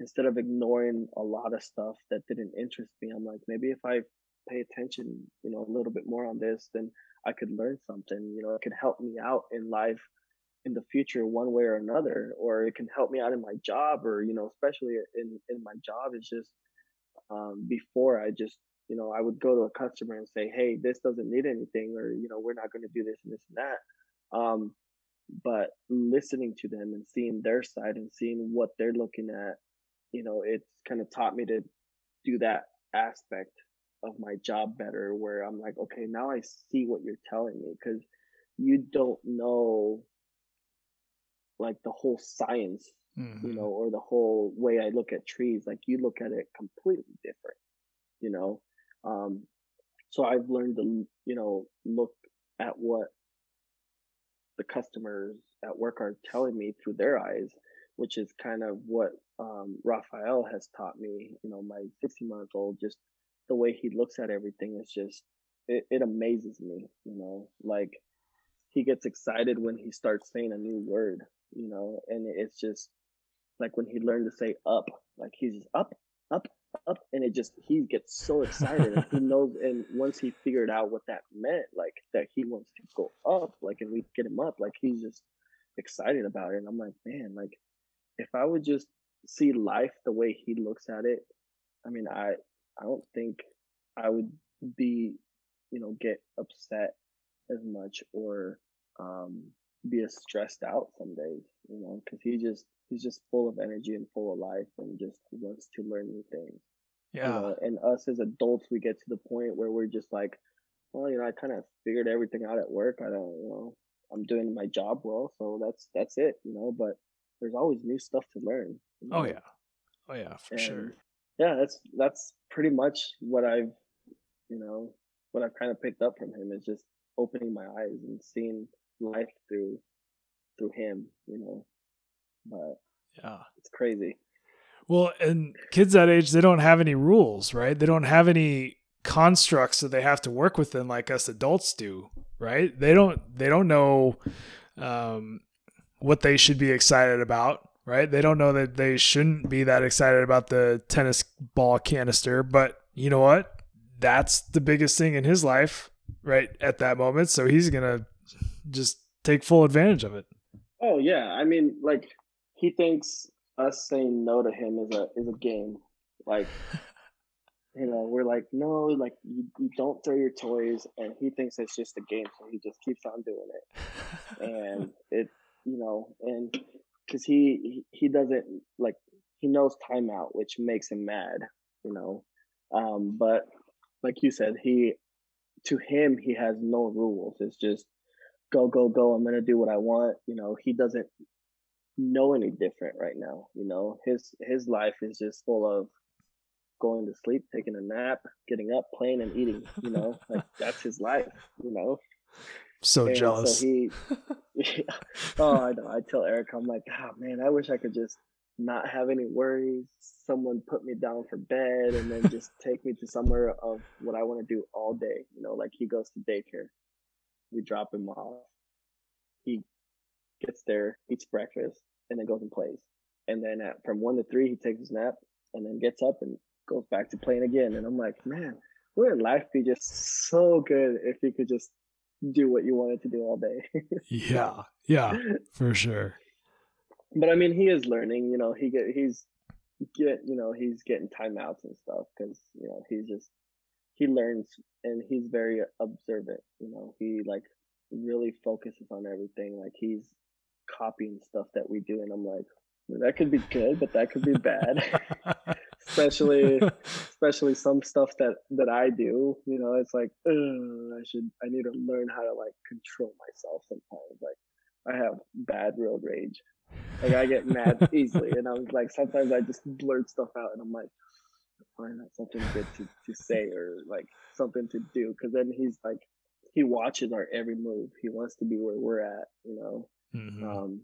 instead of ignoring a lot of stuff that didn't interest me, I'm like, maybe if I pay attention, you know, a little bit more on this, then I could learn something, you know, it could help me out in life in the future one way or another, or it can help me out in my job or, you know, especially in, in my job, it's just, um, before I just, you know, I would go to a customer and say, Hey, this doesn't need anything, or, you know, we're not going to do this and this and that. Um, but listening to them and seeing their side and seeing what they're looking at, you know, it's kind of taught me to do that aspect of my job better where I'm like, okay, now I see what you're telling me because you don't know like the whole science, mm-hmm. you know, or the whole way I look at trees. Like you look at it completely different, you know. Um, so I've learned to, you know, look at what the customers at work are telling me through their eyes, which is kind of what um, Raphael has taught me. You know, my 16 month old, just the way he looks at everything is just it, it amazes me. You know, like he gets excited when he starts saying a new word you know, and it's just like when he learned to say up, like he's just up, up, up, and it just he gets so excited and he knows. And once he figured out what that meant, like that he wants to go up, like and we get him up, like he's just excited about it. And I'm like, man, like if I would just see life the way he looks at it, I mean, I I don't think I would be, you know, get upset as much or um be as stressed out some days, you know, because he just he's just full of energy and full of life and just wants to learn new things. Yeah. You know, and us as adults, we get to the point where we're just like, well, you know, I kind of figured everything out at work. I don't, you know, I'm doing my job well, so that's that's it, you know. But there's always new stuff to learn. You oh, know? Oh yeah, oh yeah, for and, sure. Yeah, that's that's pretty much what I've, you know, what I've kind of picked up from him is just opening my eyes and seeing life through through him, you know. But yeah, it's crazy. Well, and kids that age, they don't have any rules, right? They don't have any constructs that they have to work within like us adults do, right? They don't they don't know um, what they should be excited about, right? They don't know that they shouldn't be that excited about the tennis ball canister, but you know what? That's the biggest thing in his life right at that moment, so he's going to just take full advantage of it. Oh yeah, I mean, like he thinks us saying no to him is a is a game. Like, you know, we're like, no, like you, you don't throw your toys, and he thinks it's just a game, so he just keeps on doing it. and it, you know, and because he he doesn't like he knows timeout, which makes him mad, you know. Um, but like you said, he to him he has no rules. It's just go, go, go. I'm to do what I want. You know, he doesn't know any different right now. You know, his, his life is just full of going to sleep, taking a nap, getting up, playing and eating, you know, like that's his life, you know? So and jealous. So he, yeah, oh, I know. I tell Eric, I'm like, oh man, I wish I could just not have any worries. Someone put me down for bed and then just take me to somewhere of what I want to do all day. You know, like he goes to daycare we drop him off. He gets there, eats breakfast, and then goes and plays. And then at, from one to three, he takes his nap and then gets up and goes back to playing again. And I'm like, man, wouldn't life be just so good if you could just do what you wanted to do all day? yeah, yeah, for sure. But I mean, he is learning. You know, he get he's get you know he's getting timeouts and stuff because you know he's just he learns and he's very observant. You know, he like really focuses on everything. Like he's copying stuff that we do, and I'm like, that could be good, but that could be bad. especially especially some stuff that that I do. You know, it's like I should I need to learn how to like control myself sometimes. Like I have bad road rage. Like I get mad easily, and I'm like sometimes I just blurt stuff out, and I'm like, find out something good to to say or like something to do, because then he's like he watches our every move. He wants to be where we're at, you know. Mm-hmm. Um,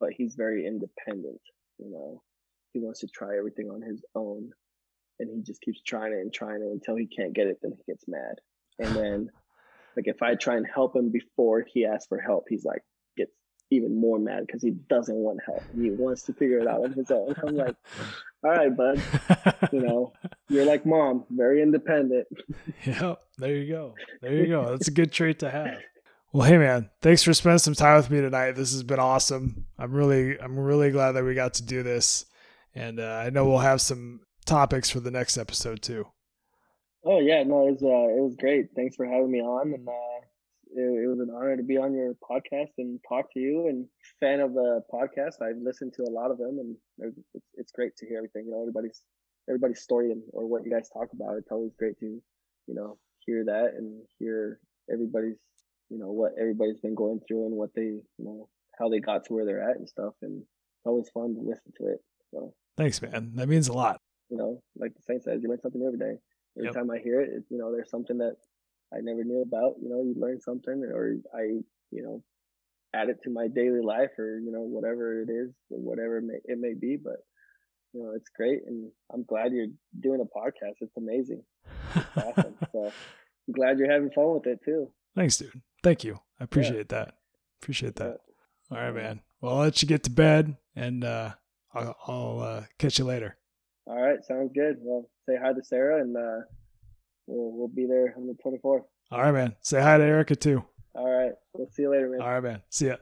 but he's very independent, you know. He wants to try everything on his own, and he just keeps trying it and trying it until he can't get it. Then he gets mad, and then like if I try and help him before he asks for help, he's like, gets even more mad because he doesn't want help. He wants to figure it out on his own. I'm like, all right, bud. You know, you're like mom, very independent. yep. There you go. There you go. That's a good trait to have. Well, hey man, thanks for spending some time with me tonight. This has been awesome. I'm really, I'm really glad that we got to do this, and uh, I know we'll have some topics for the next episode too. Oh yeah, no, it was uh, it was great. Thanks for having me on, and uh, it, it, was an honor to be on your podcast and talk to you. And fan of the podcast, I've listened to a lot of them, and it's, it's great to hear everything. You know, everybody's everybody's story and or what you guys talk about. It's always great to you know hear that and hear everybody's you know what everybody's been going through and what they you know how they got to where they're at and stuff. And it's always fun to listen to it. So thanks, man. That means a lot. You know, like the Saint says, you learn something new every day. Every yep. time I hear it, it, you know, there's something that I never knew about. You know, you learn something, or I, you know, add it to my daily life, or you know, whatever it is, or whatever it may, it may be. But you know, it's great, and I'm glad you're doing a podcast. It's amazing. It's awesome. So I'm glad you're having fun with it too. Thanks, dude. Thank you. I appreciate yeah. that. Appreciate that. Yeah. All right, man. Well, I'll let you get to bed, and uh, I'll, I'll uh, catch you later. All right, sounds good. Well, say hi to Sarah, and uh, we'll, we'll be there on the 24th. All right, man. Say hi to Erica too. All right. We'll see you later, man. All right, man. See ya.